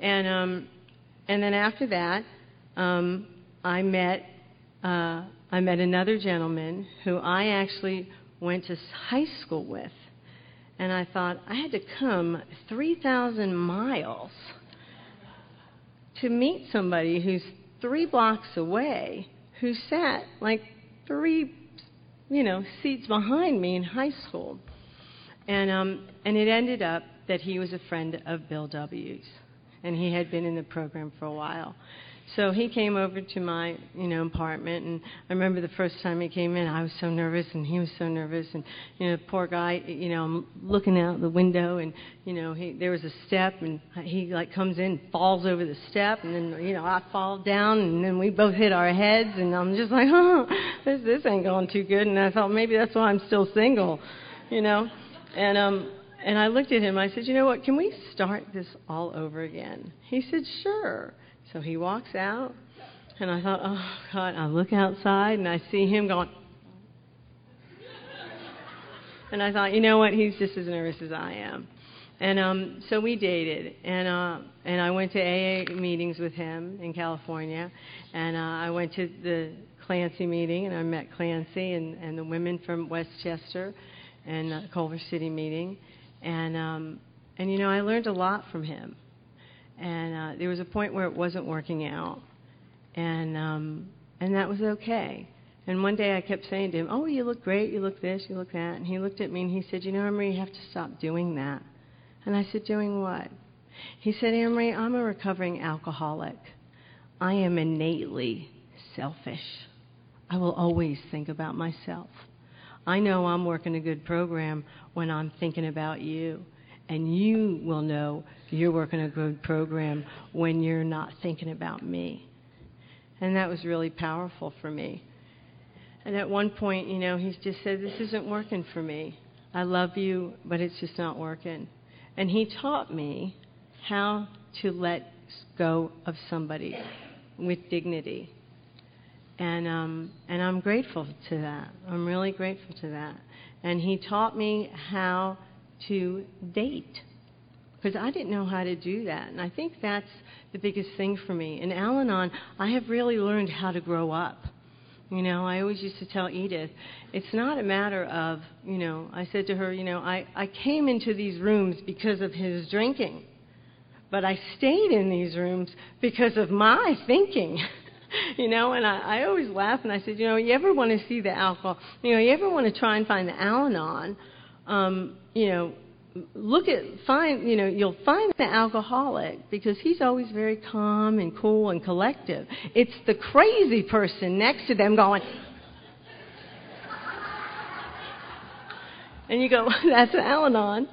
And um, and then after that, um, I met uh, I met another gentleman who I actually went to high school with, and I thought I had to come 3,000 miles to meet somebody who's three blocks away, who sat like three, you know, seats behind me in high school, and um, and it ended up that he was a friend of Bill W.'s and he had been in the program for a while. So he came over to my, you know, apartment, and I remember the first time he came in, I was so nervous, and he was so nervous, and you know, poor guy, you know, I'm looking out the window, and you know, he there was a step, and he like comes in, falls over the step, and then you know, I fall down, and then we both hit our heads, and I'm just like, oh, this this ain't going too good, and I thought maybe that's why I'm still single, you know, and um, and I looked at him. I said, You know what? Can we start this all over again? He said, Sure. So he walks out. And I thought, Oh, God. I look outside and I see him going. And I thought, you know what? He's just as nervous as I am. And um, so we dated, and uh, and I went to AA meetings with him in California, and uh, I went to the Clancy meeting, and I met Clancy and, and the women from Westchester, and uh, Culver City meeting, and um, and you know I learned a lot from him. And uh, there was a point where it wasn't working out, and um, and that was okay. And one day I kept saying to him, "Oh, you look great. You look this. You look that." And he looked at me and he said, "You know, Emery, you have to stop doing that." And I said, "Doing what?" He said, "Emery, I'm a recovering alcoholic. I am innately selfish. I will always think about myself. I know I'm working a good program when I'm thinking about you. And you will know you're working a good program when you're not thinking about me. And that was really powerful for me. And at one point, you know, he just said, This isn't working for me. I love you, but it's just not working. And he taught me how to let go of somebody with dignity. And, um, and I'm grateful to that. I'm really grateful to that. And he taught me how to date because I didn't know how to do that. And I think that's the biggest thing for me. In Al Anon, I have really learned how to grow up. You know, I always used to tell Edith, it's not a matter of, you know, I said to her, you know, I, I came into these rooms because of his drinking, but I stayed in these rooms because of my thinking. <laughs> <laughs> you know, and I, I always laugh and I said, you know, you ever want to see the alcohol, you know, you ever want to try and find the Al Anon, um, you know, look at find you know you'll find the alcoholic because he's always very calm and cool and collective. It's the crazy person next to them going and you go <laughs> that's al-anon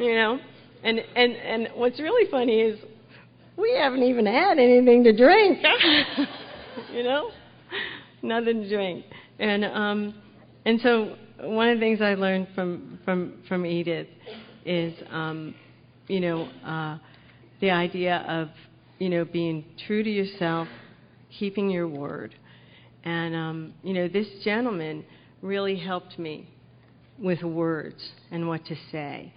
you know? And and and what's really funny is we haven't even had anything to drink <laughs> <laughs> you know nothing to drink and um and so one of the things i learned from from from edith is, um, you know, uh, the idea of, you know, being true to yourself, keeping your word. And, um, you know, this gentleman really helped me with words and what to say.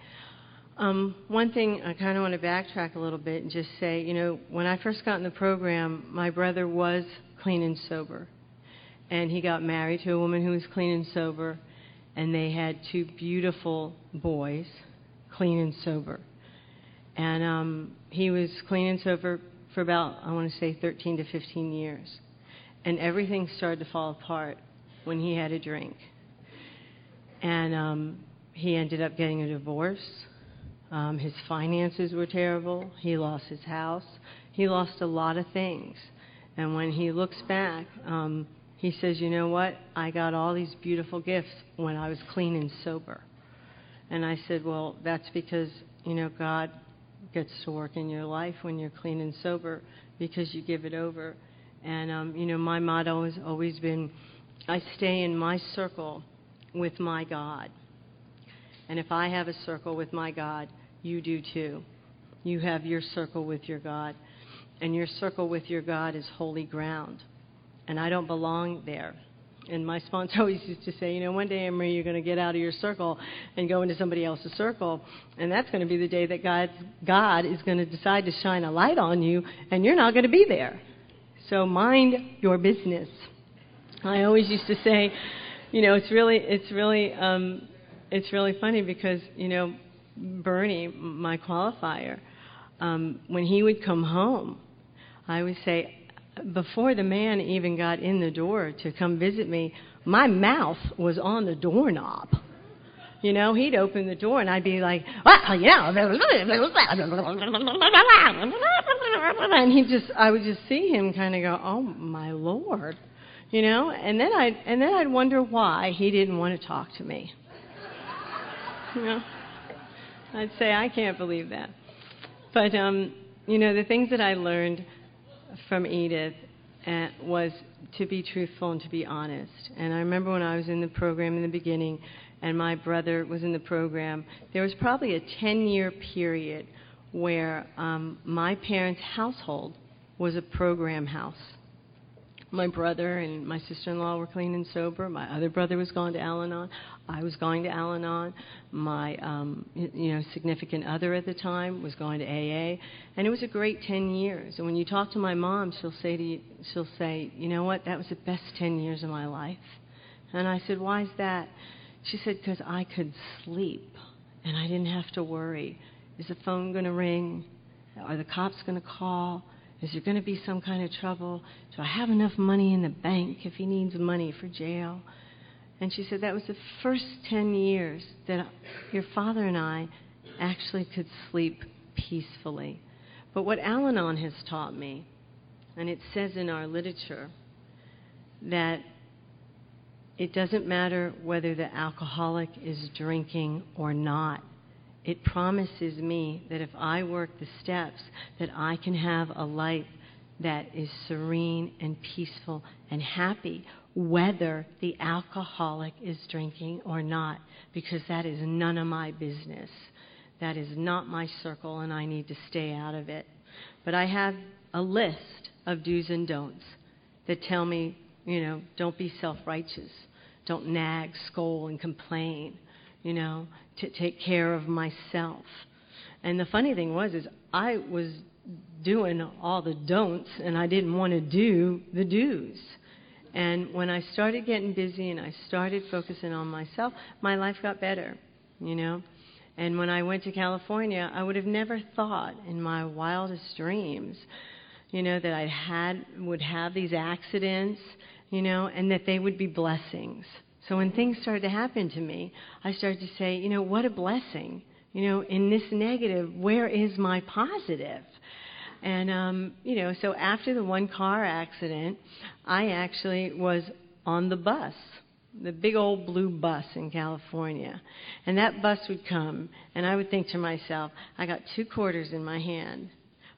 Um, one thing I kind of want to backtrack a little bit and just say, you know, when I first got in the program, my brother was clean and sober. And he got married to a woman who was clean and sober, and they had two beautiful boys clean and sober. And um, he was clean and sober for about, I want to say, 13 to 15 years. And everything started to fall apart when he had a drink. And um, he ended up getting a divorce. Um, his finances were terrible. He lost his house. He lost a lot of things. And when he looks back, um, he says, You know what? I got all these beautiful gifts when I was clean and sober. And I said, Well, that's because, you know, God gets to work in your life when you're clean and sober because you give it over. And, um, you know, my motto has always been I stay in my circle with my God. And if I have a circle with my God, you do too. You have your circle with your God. And your circle with your God is holy ground. And I don't belong there. And my sponsor <laughs> always used to say, you know, one day, Emery, you're going to get out of your circle and go into somebody else's circle, and that's going to be the day that God, God is going to decide to shine a light on you, and you're not going to be there. So mind your business. I always used to say, you know, it's really, it's really, um, it's really funny because you know, Bernie, my qualifier, um, when he would come home, I would say, before the man even got in the door to come visit me, my mouth was on the doorknob. You know, he'd open the door and I'd be like, well, you know, and he just, I would just see him kind of go, oh my lord, you know, and then I'd, and then I'd wonder why he didn't want to talk to me. You know, I'd say I can't believe that, but um, you know, the things that I learned from Edith was to be truthful and to be honest. And I remember when I was in the program in the beginning and my brother was in the program, there was probably a 10 year period where um, my parents' household was a program house my brother and my sister-in-law were clean and sober. My other brother was gone to Al-Anon. I was going to Al-Anon. My um, you know significant other at the time was going to AA, and it was a great ten years. And when you talk to my mom, she'll say to you, she'll say, you know what, that was the best ten years of my life. And I said, why is that? She said, because I could sleep and I didn't have to worry. Is the phone going to ring? Are the cops going to call? Is there going to be some kind of trouble? Do I have enough money in the bank if he needs money for jail? And she said that was the first 10 years that your father and I actually could sleep peacefully. But what Al Anon has taught me, and it says in our literature, that it doesn't matter whether the alcoholic is drinking or not. It promises me that if I work the steps, that I can have a life that is serene and peaceful and happy, whether the alcoholic is drinking or not, because that is none of my business. That is not my circle, and I need to stay out of it. But I have a list of do's and don'ts that tell me, you know, don't be self righteous, don't nag, scold, and complain, you know, to take care of myself. And the funny thing was, is I was doing all the don'ts, and I didn't want to do the do's. And when I started getting busy and I started focusing on myself, my life got better, you know. And when I went to California, I would have never thought in my wildest dreams, you know, that I had would have these accidents, you know, and that they would be blessings. So when things started to happen to me, I started to say, you know, what a blessing. You know, in this negative, where is my positive? And um, you know, so after the one car accident, I actually was on the bus the big old blue bus in California. And that bus would come, and I would think to myself, I got two quarters in my hand.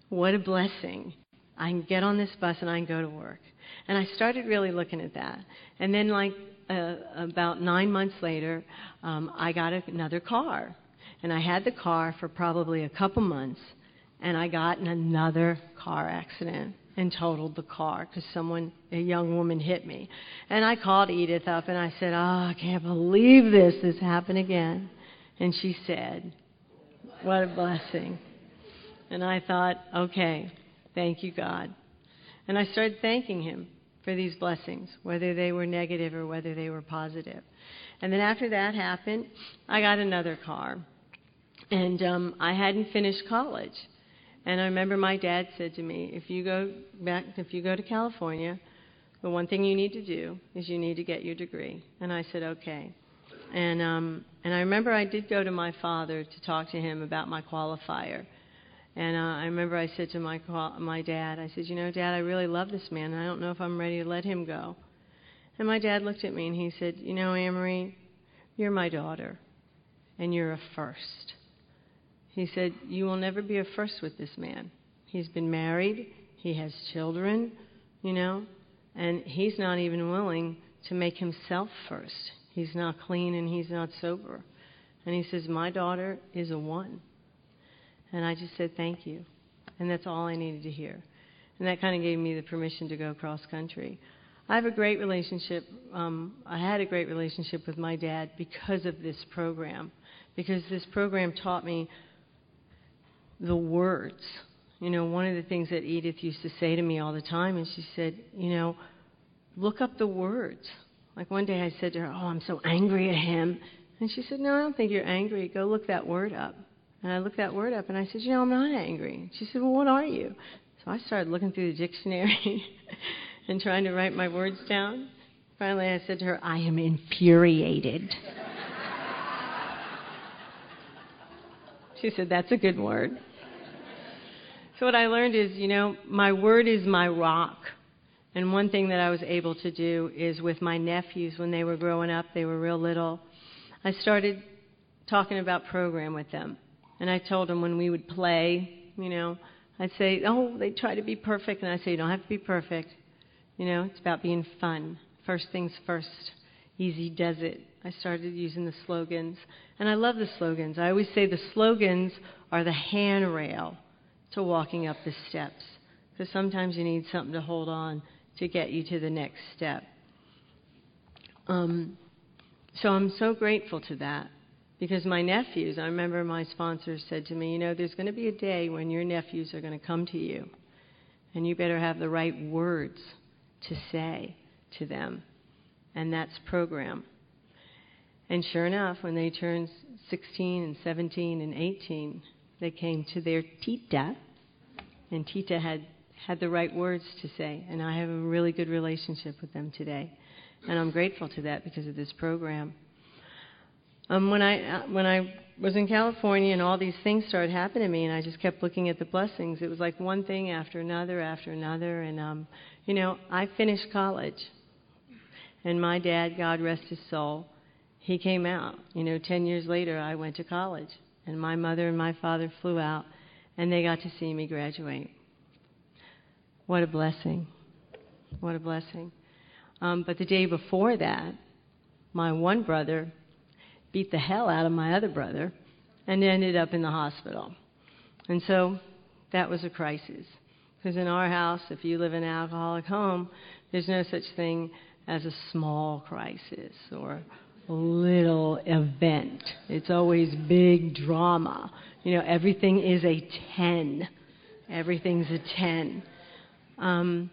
What a blessing. I can get on this bus and I can go to work. And I started really looking at that. And then, like, uh, about nine months later, um, I got another car. And I had the car for probably a couple months, and I got in another car accident and totaled the car because someone, a young woman, hit me. And I called Edith up and I said, Oh, I can't believe this. This happened again. And she said, What a blessing. And I thought, Okay, thank you, God. And I started thanking Him for these blessings, whether they were negative or whether they were positive. And then after that happened, I got another car. And um, I hadn't finished college. And I remember my dad said to me, if you go back, if you go to California, the one thing you need to do is you need to get your degree. And I said, okay. And um, and I remember I did go to my father to talk to him about my qualifier. And uh, I remember I said to my my dad, I said, you know, Dad, I really love this man, and I don't know if I'm ready to let him go. And my dad looked at me and he said, you know, Amory, you're my daughter, and you're a first. He said, You will never be a first with this man. He's been married, he has children, you know, and he's not even willing to make himself first. He's not clean and he's not sober. And he says, My daughter is a one. And I just said, Thank you. And that's all I needed to hear. And that kind of gave me the permission to go cross country. I have a great relationship. Um, I had a great relationship with my dad because of this program, because this program taught me the words. You know, one of the things that Edith used to say to me all the time is she said, you know, look up the words. Like one day I said to her, Oh, I'm so angry at him. And she said, No, I don't think you're angry. Go look that word up. And I looked that word up and I said, You know, I'm not angry. She said, Well, what are you? So I started looking through the dictionary <laughs> and trying to write my words down. Finally, I said to her, I am infuriated. <laughs> she said, That's a good word. So what I learned is, you know, my word is my rock. And one thing that I was able to do is with my nephews when they were growing up, they were real little, I started talking about program with them. And I told them when we would play, you know, I'd say, oh, they try to be perfect. And I say, you don't have to be perfect. You know, it's about being fun. First things first. Easy does it. I started using the slogans. And I love the slogans. I always say the slogans are the handrail to walking up the steps. Because sometimes you need something to hold on to get you to the next step. Um, so I'm so grateful to that because my nephews, I remember my sponsor said to me, you know, there's going to be a day when your nephews are going to come to you, and you better have the right words to say to them. And that's program. And sure enough, when they turned 16 and 17 and 18, they came to their tita, and tita had had the right words to say, and I have a really good relationship with them today, and I'm grateful to that because of this program. Um, when I uh, when I was in California and all these things started happening to me, and I just kept looking at the blessings. It was like one thing after another after another, and um, you know, I finished college. And my dad, God rest his soul, he came out. You know, 10 years later, I went to college. And my mother and my father flew out, and they got to see me graduate. What a blessing. What a blessing. Um, but the day before that, my one brother beat the hell out of my other brother and ended up in the hospital. And so that was a crisis. Because in our house, if you live in an alcoholic home, there's no such thing as a small crisis or little event. It's always big drama. You know, everything is a 10. Everything's a 10. Um,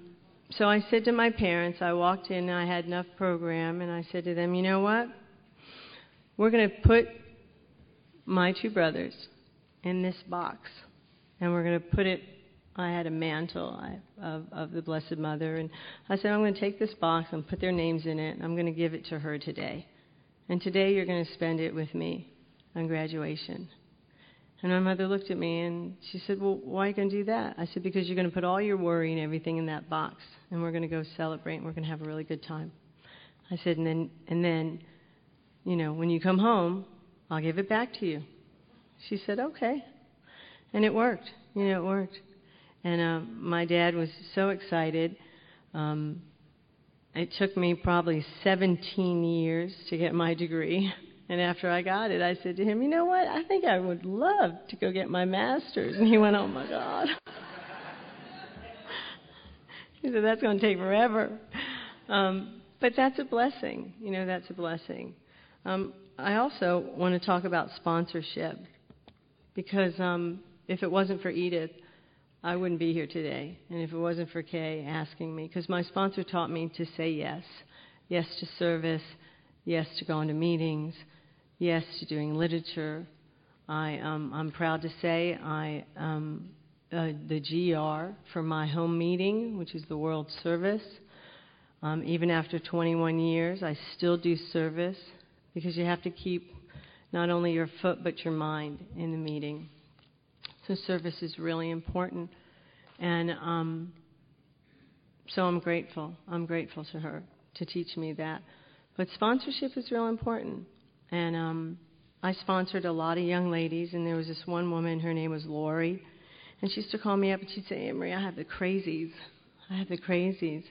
so I said to my parents, I walked in, and I had enough program, and I said to them, you know what? We're going to put my two brothers in this box, and we're going to put it. I had a mantle of, of the Blessed Mother, and I said, I'm going to take this box and put their names in it, and I'm going to give it to her today. And today you're going to spend it with me on graduation. And my mother looked at me and she said, Well, why are you going to do that? I said, Because you're going to put all your worry and everything in that box, and we're going to go celebrate, and we're going to have a really good time. I said, And then, and then, you know, when you come home, I'll give it back to you. She said, Okay. And it worked. You know, it worked. And uh, my dad was so excited. Um, it took me probably 17 years to get my degree. <laughs> And after I got it, I said to him, You know what? I think I would love to go get my master's. <laughs> And he went, Oh my God. <laughs> he said, That's going to take forever. Um, but that's a blessing. You know, that's a blessing. Um, I also want to talk about sponsorship because um, if it wasn't for Edith, I wouldn't be here today. And if it wasn't for Kay asking me, because my sponsor taught me to say yes yes to service, yes to going to meetings, yes to doing literature. I, um, I'm proud to say I um, uh, the GR for my home meeting, which is the World Service. Um, even after 21 years, I still do service because you have to keep not only your foot but your mind in the meeting. So service is really important, and um, so I'm grateful. I'm grateful to her to teach me that. But sponsorship is real important. And um, I sponsored a lot of young ladies, and there was this one woman, her name was Lori, and she used to call me up and she'd say, Emery, I have the crazies. I have the crazies.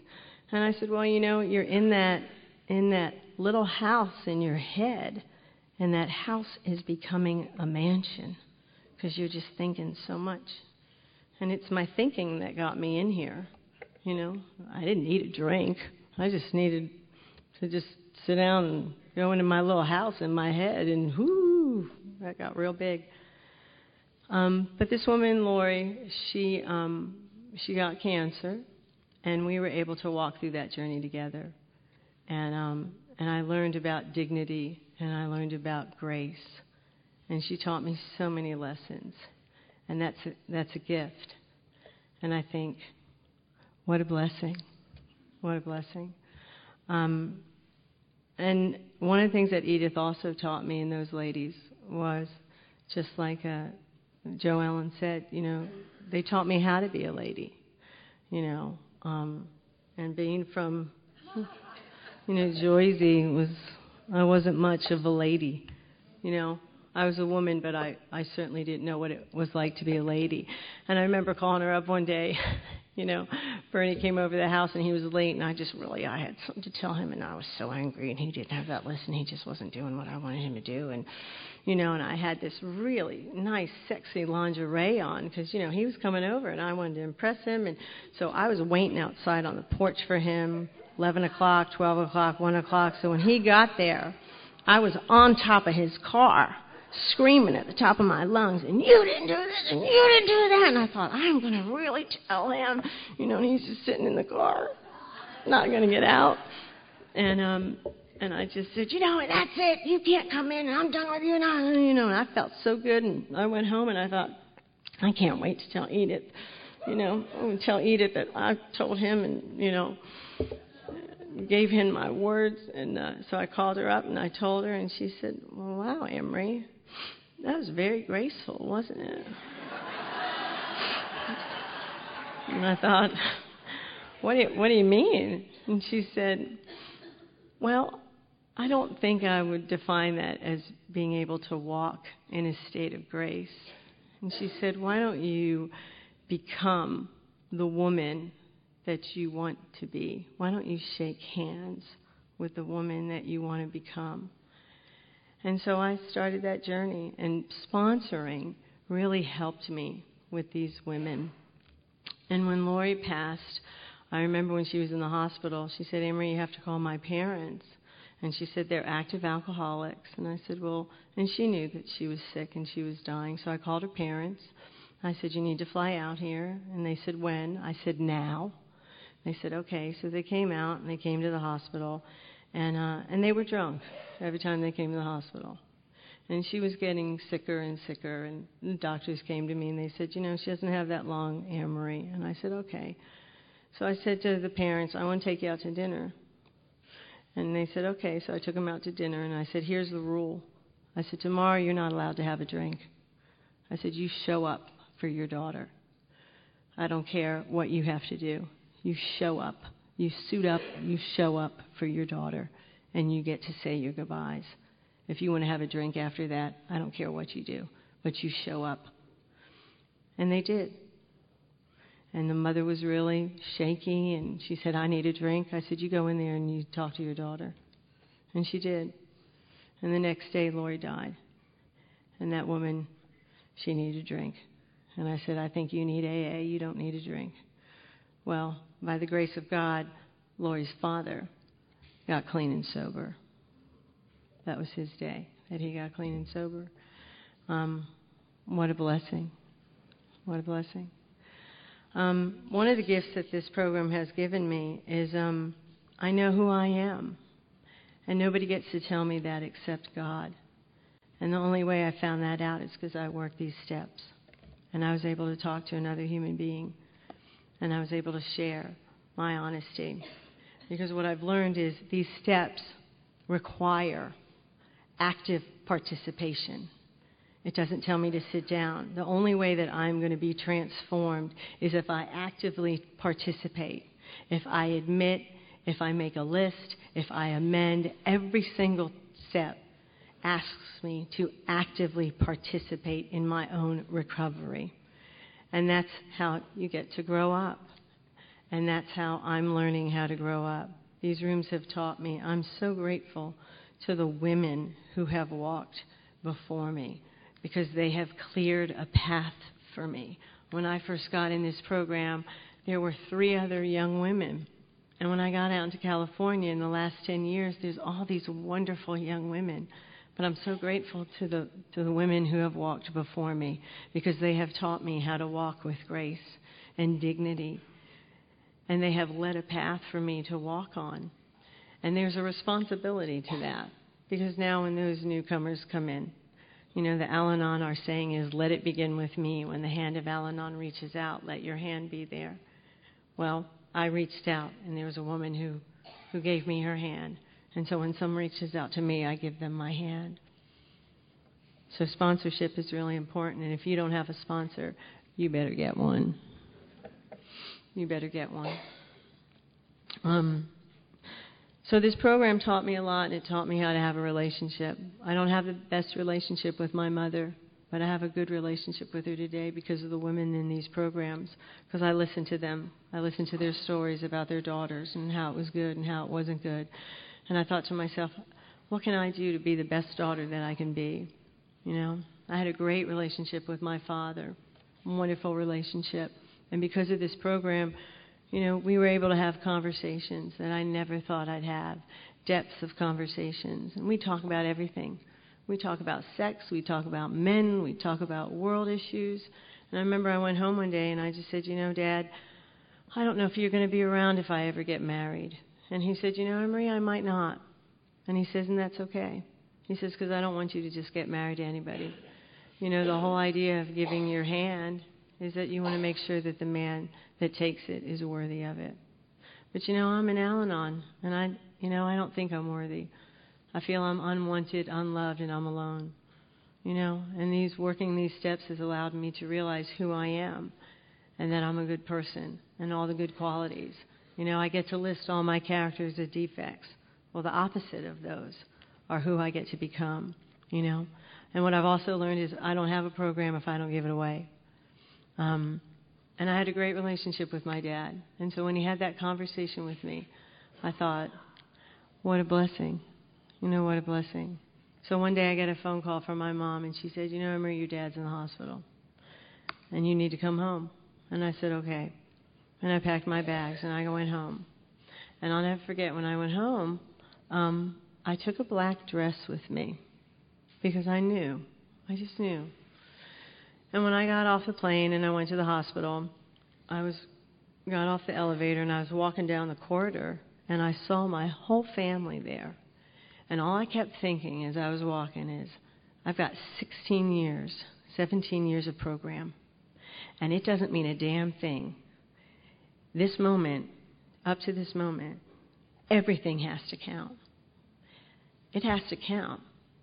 And I said, Well, you know, you're in that in that little house in your head, and that house is becoming a mansion because you're just thinking so much. And it's my thinking that got me in here. You know, I didn't need a drink. I just needed to just sit down and go into my little house in my head, and whoo, that got real big. Um, but this woman, Lori, she um, she got cancer, and we were able to walk through that journey together. And um, and I learned about dignity, and I learned about grace, and she taught me so many lessons, and that's a, that's a gift. And I think, what a blessing, what a blessing. Um, and one of the things that Edith also taught me and those ladies was just like uh, Joe Ellen said, you know, they taught me how to be a lady, you know, um, and being from, <laughs> you know, Joyzy was, I wasn't much of a lady, you know. I was a woman, but I, I certainly didn't know what it was like to be a lady. And I remember calling her up one day <laughs> you know, Bernie came over the house and he was late, and I just really I had something to tell him, and I was so angry, and he didn't have that list, and he just wasn't doing what I wanted him to do, and you know, and I had this really nice, sexy lingerie on because you know he was coming over, and I wanted to impress him, and so I was waiting outside on the porch for him, 11 o'clock, 12 o'clock, 1 o'clock. So when he got there, I was on top of his car screaming at the top of my lungs, and you didn't do this, and you didn't do that. And I thought, I'm going to really tell him. You know, and he's just sitting in the car, not going to get out. And, um, and I just said, you know, that's it. You can't come in, and I'm done with you now. You know, and I felt so good. And I went home, and I thought, I can't wait to tell Edith. You know, I'm going to tell Edith that I told him, and, you know, gave him my words. And uh, so I called her up, and I told her, and she said, well, wow, Emery, that was very graceful, wasn't it? and I thought, what do you, what do you mean? And she said, Well, I don't think I would define that as being able to walk in a state of grace. And she said, Why don't you become the woman that you want to be? Why don't you shake hands with the woman that you want to become? And so I started that journey, and sponsoring really helped me with these women. And when Lori passed, I remember when she was in the hospital, she said, Ann Marie, you have to call my parents. And she said, they're active alcoholics. And I said, well, and she knew that she was sick and she was dying. So I called her parents. I said, you need to fly out here. And they said, when? I said, now. They said, okay. So they came out and they came to the hospital. And, uh, and they were drunk every time they came to the hospital. And she was getting sicker and sicker. And the doctors came to me and they said, you know, she doesn't have that long, Ann Marie. And I said, okay. So I said to the parents, I want to take you out to dinner. And they said, okay. So I took them out to dinner and I said, here's the rule. I said, tomorrow you're not allowed to have a drink. I said, you show up for your daughter. I don't care what you have to do. You show up. You suit up. You show up for your daughter. And you get to say your goodbyes. If you want to have a drink after that, I don't care what you do. But you show up. And they did. And the mother was really shaky, and she said, I need a drink. I said, You go in there and you talk to your daughter. And she did. And the next day, Lori died. And that woman, she needed a drink. And I said, I think you need AA. You don't need a drink. Well, by the grace of God, Lori's father got clean and sober. That was his day, that he got clean and sober. Um, what a blessing. What a blessing. Um, one of the gifts that this program has given me is um, I know who I am. And nobody gets to tell me that except God. And the only way I found that out is because I worked these steps. And I was able to talk to another human being. And I was able to share my honesty. Because what I've learned is these steps require active participation. It doesn't tell me to sit down. The only way that I'm going to be transformed is if I actively participate, if I admit, if I make a list, if I amend. Every single step asks me to actively participate in my own recovery. And that's how you get to grow up. And that's how I'm learning how to grow up. These rooms have taught me. I'm so grateful to the women who have walked before me because they have cleared a path for me. When I first got in this program, there were three other young women. And when I got out into California in the last 10 years, there's all these wonderful young women. But I'm so grateful to the, to the women who have walked before me because they have taught me how to walk with grace and dignity. And they have led a path for me to walk on. And there's a responsibility to that because now when those newcomers come in, you know, the Al Anon, our saying is, let it begin with me. When the hand of Al Anon reaches out, let your hand be there. Well, I reached out, and there was a woman who, who gave me her hand. And so when someone reaches out to me, I give them my hand. So sponsorship is really important. And if you don't have a sponsor, you better get one. You better get one. Um, so this program taught me a lot, and it taught me how to have a relationship. I don't have the best relationship with my mother, but I have a good relationship with her today because of the women in these programs. Because I listen to them, I listen to their stories about their daughters and how it was good and how it wasn't good. And I thought to myself, what can I do to be the best daughter that I can be? You know, I had a great relationship with my father, wonderful relationship, and because of this program you know, we were able to have conversations that I never thought I'd have, depths of conversations. And we talk about everything. We talk about sex, we talk about men, we talk about world issues. And I remember I went home one day and I just said, You know, Dad, I don't know if you're going to be around if I ever get married. And he said, You know, Marie, I might not. And he says, And that's okay. He says, Because I don't want you to just get married to anybody. You know, the whole idea of giving your hand is that you want to make sure that the man that takes it is worthy of it. But you know, I'm an Al Anon, and I, you know, I don't think I'm worthy. I feel I'm unwanted, unloved, and I'm alone. You know, and these working these steps has allowed me to realize who I am, and that I'm a good person, and all the good qualities. You know, I get to list all my characters as defects. Well, the opposite of those are who I get to become, you know. And what I've also learned is I don't have a program if I don't give it away. Um, and I had a great relationship with my dad. And so when he had that conversation with me, I thought, what a blessing. You know, what a blessing. So one day I get a phone call from my mom, and she said, You know, Ann Marie, your dad's in the hospital, and you need to come home. And I said, Okay. And I packed my bags, and I went home. And I'll never forget when I went home, um, I took a black dress with me because I knew. I just knew. And when I got off the plane and I went to the hospital, I was got off the elevator and I was walking down the corridor and I saw my whole family there. And all I kept thinking as I was walking is, I've got 16 years, 17 years of program, and it doesn't mean a damn thing. This moment, up to this moment, everything has to count. It has to count.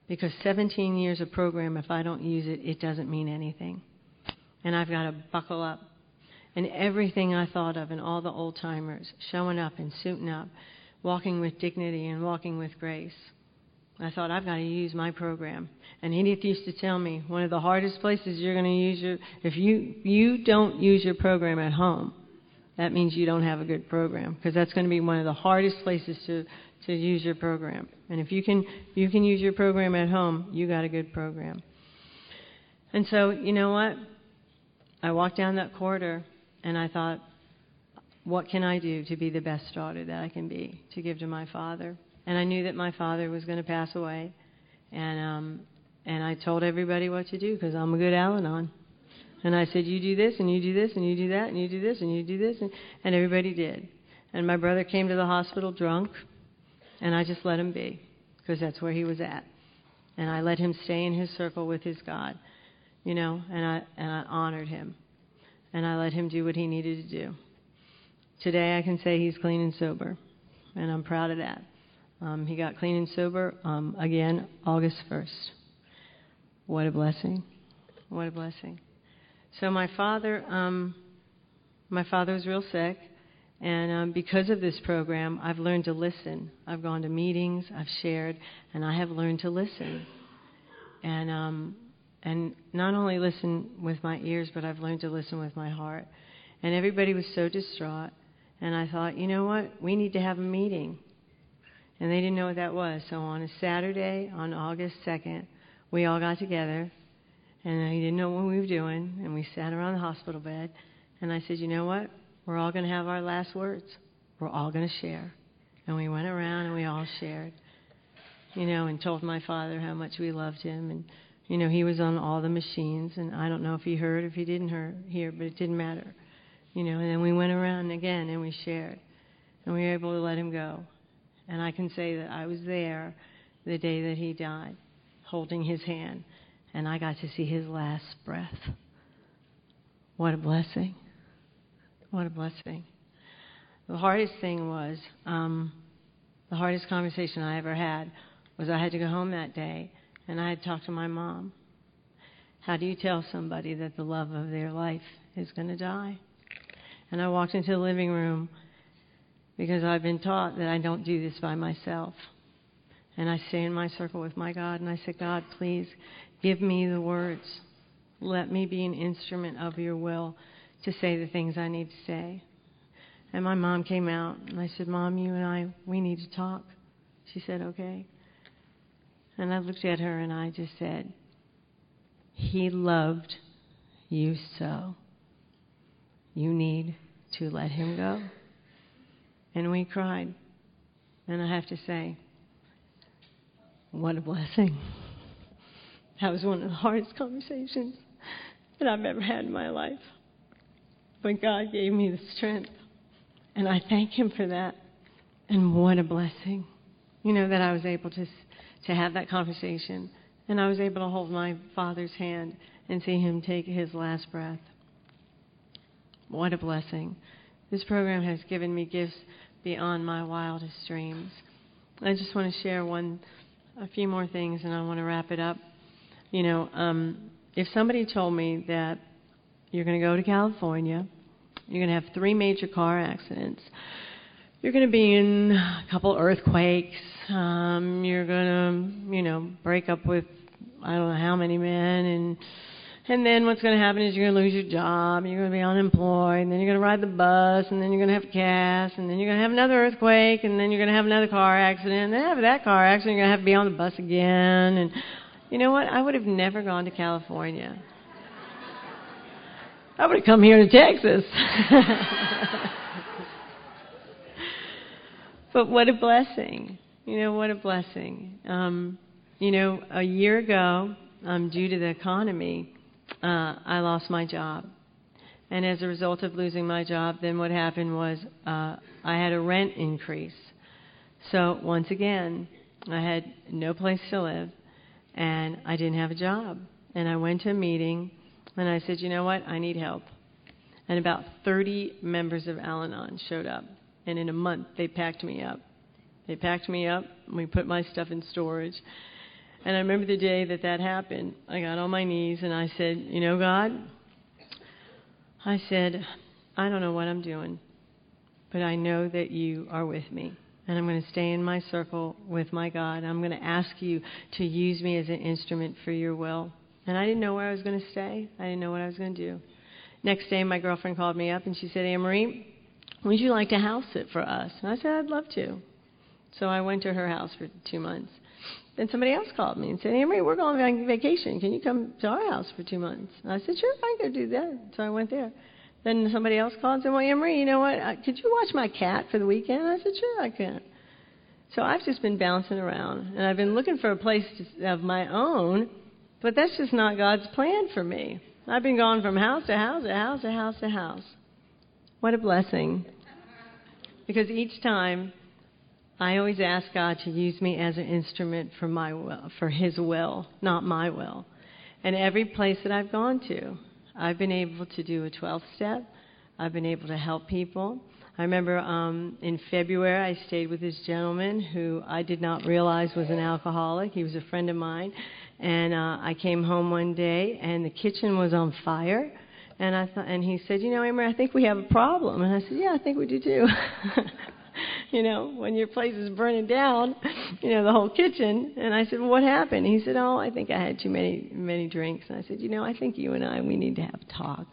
Because 17 years of program, if I don't use it, it doesn't mean anything. And I've got to buckle up. And everything I thought of, and all the old timers, showing up and suiting up, walking with dignity and walking with grace. I thought I've got to use my program. And Edith used to tell me one of the hardest places you're going to use your if you you don't use your program at home, that means you don't have a good program because that's going to be one of the hardest places to to use your program. And if you can you can use your program at home, you got a good program. And so, you know what? I walked down that corridor and I thought, what can I do to be the best daughter that I can be to give to my father? And I knew that my father was going to pass away, and um, and I told everybody what to do because I'm a good Al-Anon. And I said, you do this, and you do this, and you do that, and you do this, and you do this, and, and everybody did. And my brother came to the hospital drunk, and I just let him be, because that's where he was at. And I let him stay in his circle with his God, you know, and I, and I honored him. And I let him do what he needed to do. Today I can say he's clean and sober, and I'm proud of that. Um, he got clean and sober um, again August 1st. What a blessing. What a blessing. So my father, um, my father was real sick, and um, because of this program, I've learned to listen. I've gone to meetings, I've shared, and I have learned to listen. And um, and not only listen with my ears, but I've learned to listen with my heart. And everybody was so distraught, and I thought, you know what? We need to have a meeting. And they didn't know what that was. So on a Saturday, on August 2nd, we all got together, and I didn't know what we were doing, and we sat around the hospital bed, and I said, you know what? We're all going to have our last words. We're all going to share. And we went around and we all shared, you know, and told my father how much we loved him. And, you know, he was on all the machines, and I don't know if he heard or if he didn't hear, but it didn't matter. You know, and then we went around again and we shared. And we were able to let him go. And I can say that I was there the day that he died, holding his hand, and I got to see his last breath. What a blessing. What a blessing. The hardest thing was, um, the hardest conversation I ever had was I had to go home that day and I had to talk to my mom. How do you tell somebody that the love of their life is going to die? And I walked into the living room because I've been taught that I don't do this by myself. And I stay in my circle with my God and I say, God, please give me the words. Let me be an instrument of your will to say the things I need to say. And my mom came out and I said, Mom, you and I, we need to talk. She said, Okay. And I looked at her and I just said, He loved you so. You need to let him go. And we cried. And I have to say, what a blessing. That was one of the hardest conversations that I've ever had in my life. But God gave me the strength. And I thank Him for that. And what a blessing. You know, that I was able to, to have that conversation. And I was able to hold my father's hand and see him take his last breath. What a blessing. This program has given me gifts beyond my wildest dreams. I just want to share one, a few more things, and I want to wrap it up. You know, um, if somebody told me that you're going to go to California, you're going to have three major car accidents, you're going to be in a couple earthquakes. Um, you're going to, you know, break up with I don't know how many men, and and then what's going to happen is you're going to lose your job, you're going to be unemployed, and then you're going to ride the bus, and then you're going to have gas, and then you're going to have another earthquake, and then you're going to have another car accident, and then after that car accident, you're going to have to be on the bus again, and you know what? I would have never gone to California. I would have come here to Texas. <laughs> but what a blessing. You know, what a blessing. Um, you know, a year ago, um, due to the economy, uh, I lost my job. And as a result of losing my job, then what happened was uh, I had a rent increase. So once again, I had no place to live, and I didn't have a job. And I went to a meeting, and I said, you know what? I need help. And about 30 members of Al Anon showed up. And in a month, they packed me up. They packed me up, and we put my stuff in storage. And I remember the day that that happened. I got on my knees and I said, You know, God, I said, I don't know what I'm doing, but I know that you are with me. And I'm going to stay in my circle with my God. I'm going to ask you to use me as an instrument for your will. And I didn't know where I was going to stay, I didn't know what I was going to do. Next day, my girlfriend called me up and she said, Ann Marie, would you like to house sit for us? And I said, I'd love to. So I went to her house for two months. Then somebody else called me and said, Ann Marie, we're going on vacation. Can you come to our house for two months? And I said, sure, if I can do that. So I went there. Then somebody else called and said, well, Ann Marie, you know what? Uh, could you watch my cat for the weekend? I said, sure, I can. So I've just been bouncing around, and I've been looking for a place of my own, but that's just not God's plan for me. I've been going from house to house to house to house to house. What a blessing. Because each time I always ask God to use me as an instrument for my will, for His will, not my will. And every place that I've gone to, I've been able to do a 12 step. I've been able to help people. I remember um, in February I stayed with this gentleman who I did not realize was an alcoholic. He was a friend of mine, and uh, I came home one day and the kitchen was on fire. And I thought, and he said, "You know, Ann Marie, I think we have a problem." And I said, "Yeah, I think we do too." <laughs> <laughs> you know, when your place is burning down, you know, the whole kitchen. And I said, well, what happened? He said, oh, I think I had too many, many drinks. And I said, you know, I think you and I, we need to have a talk.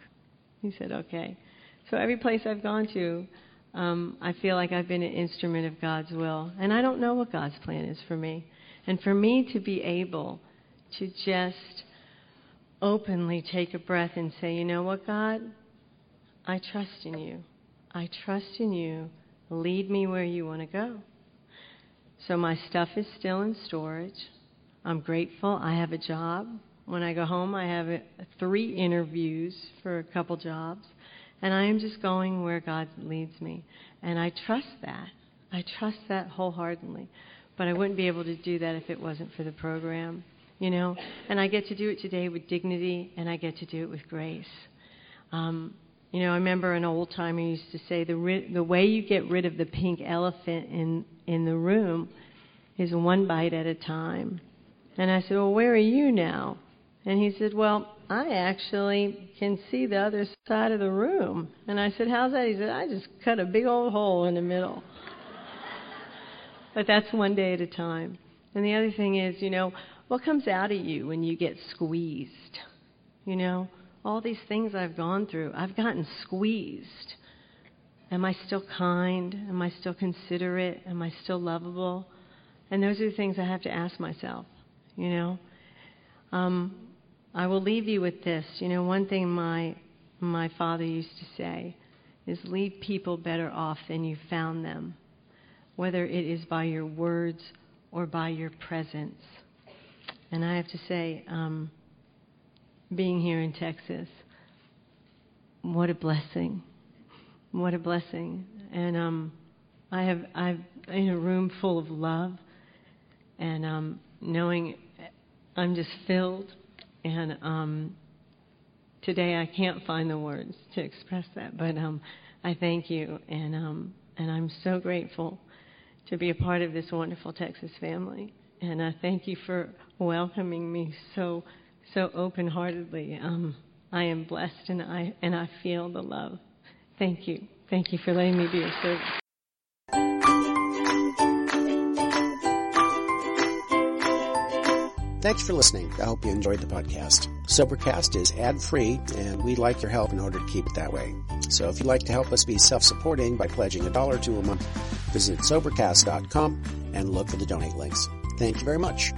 He said, okay. So every place I've gone to, um, I feel like I've been an instrument of God's will. And I don't know what God's plan is for me. And for me to be able to just openly take a breath and say, you know what, God? I trust in you. I trust in you Lead me where you want to go. So my stuff is still in storage. I'm grateful. I have a job. When I go home, I have a, three interviews for a couple jobs. And I am just going where God leads me. And I trust that. I trust that wholeheartedly. But I wouldn't be able to do that if it wasn't for the program, you know? And I get to do it today with dignity, and I get to do it with grace. Um, you know, I remember an old timer used to say the ri- the way you get rid of the pink elephant in in the room is one bite at a time. And I said, "Well, where are you now?" And he said, "Well, I actually can see the other side of the room." And I said, "How's that?" He said, "I just cut a big old hole in the middle." <laughs> but that's one day at a time. And the other thing is, you know, what comes out of you when you get squeezed? You know, all these things I've gone through, I've gotten squeezed. Am I still kind? Am I still considerate? Am I still lovable? And those are the things I have to ask myself, you know. Um, I will leave you with this. You know, one thing my my father used to say is leave people better off than you found them, whether it is by your words or by your presence. And I have to say, um, being here in Texas. What a blessing. What a blessing. And um, I have I've in a room full of love and um, knowing I'm just filled and um, today I can't find the words to express that, but um, I thank you and um, and I'm so grateful to be a part of this wonderful Texas family. And I thank you for welcoming me so so open heartedly. Um, I am blessed and I, and I feel the love. Thank you. Thank you for letting me be your servant. Thanks for listening. I hope you enjoyed the podcast. Sobercast is ad free, and we'd like your help in order to keep it that way. So if you'd like to help us be self supporting by pledging a dollar to a month, visit Sobercast.com and look for the donate links. Thank you very much.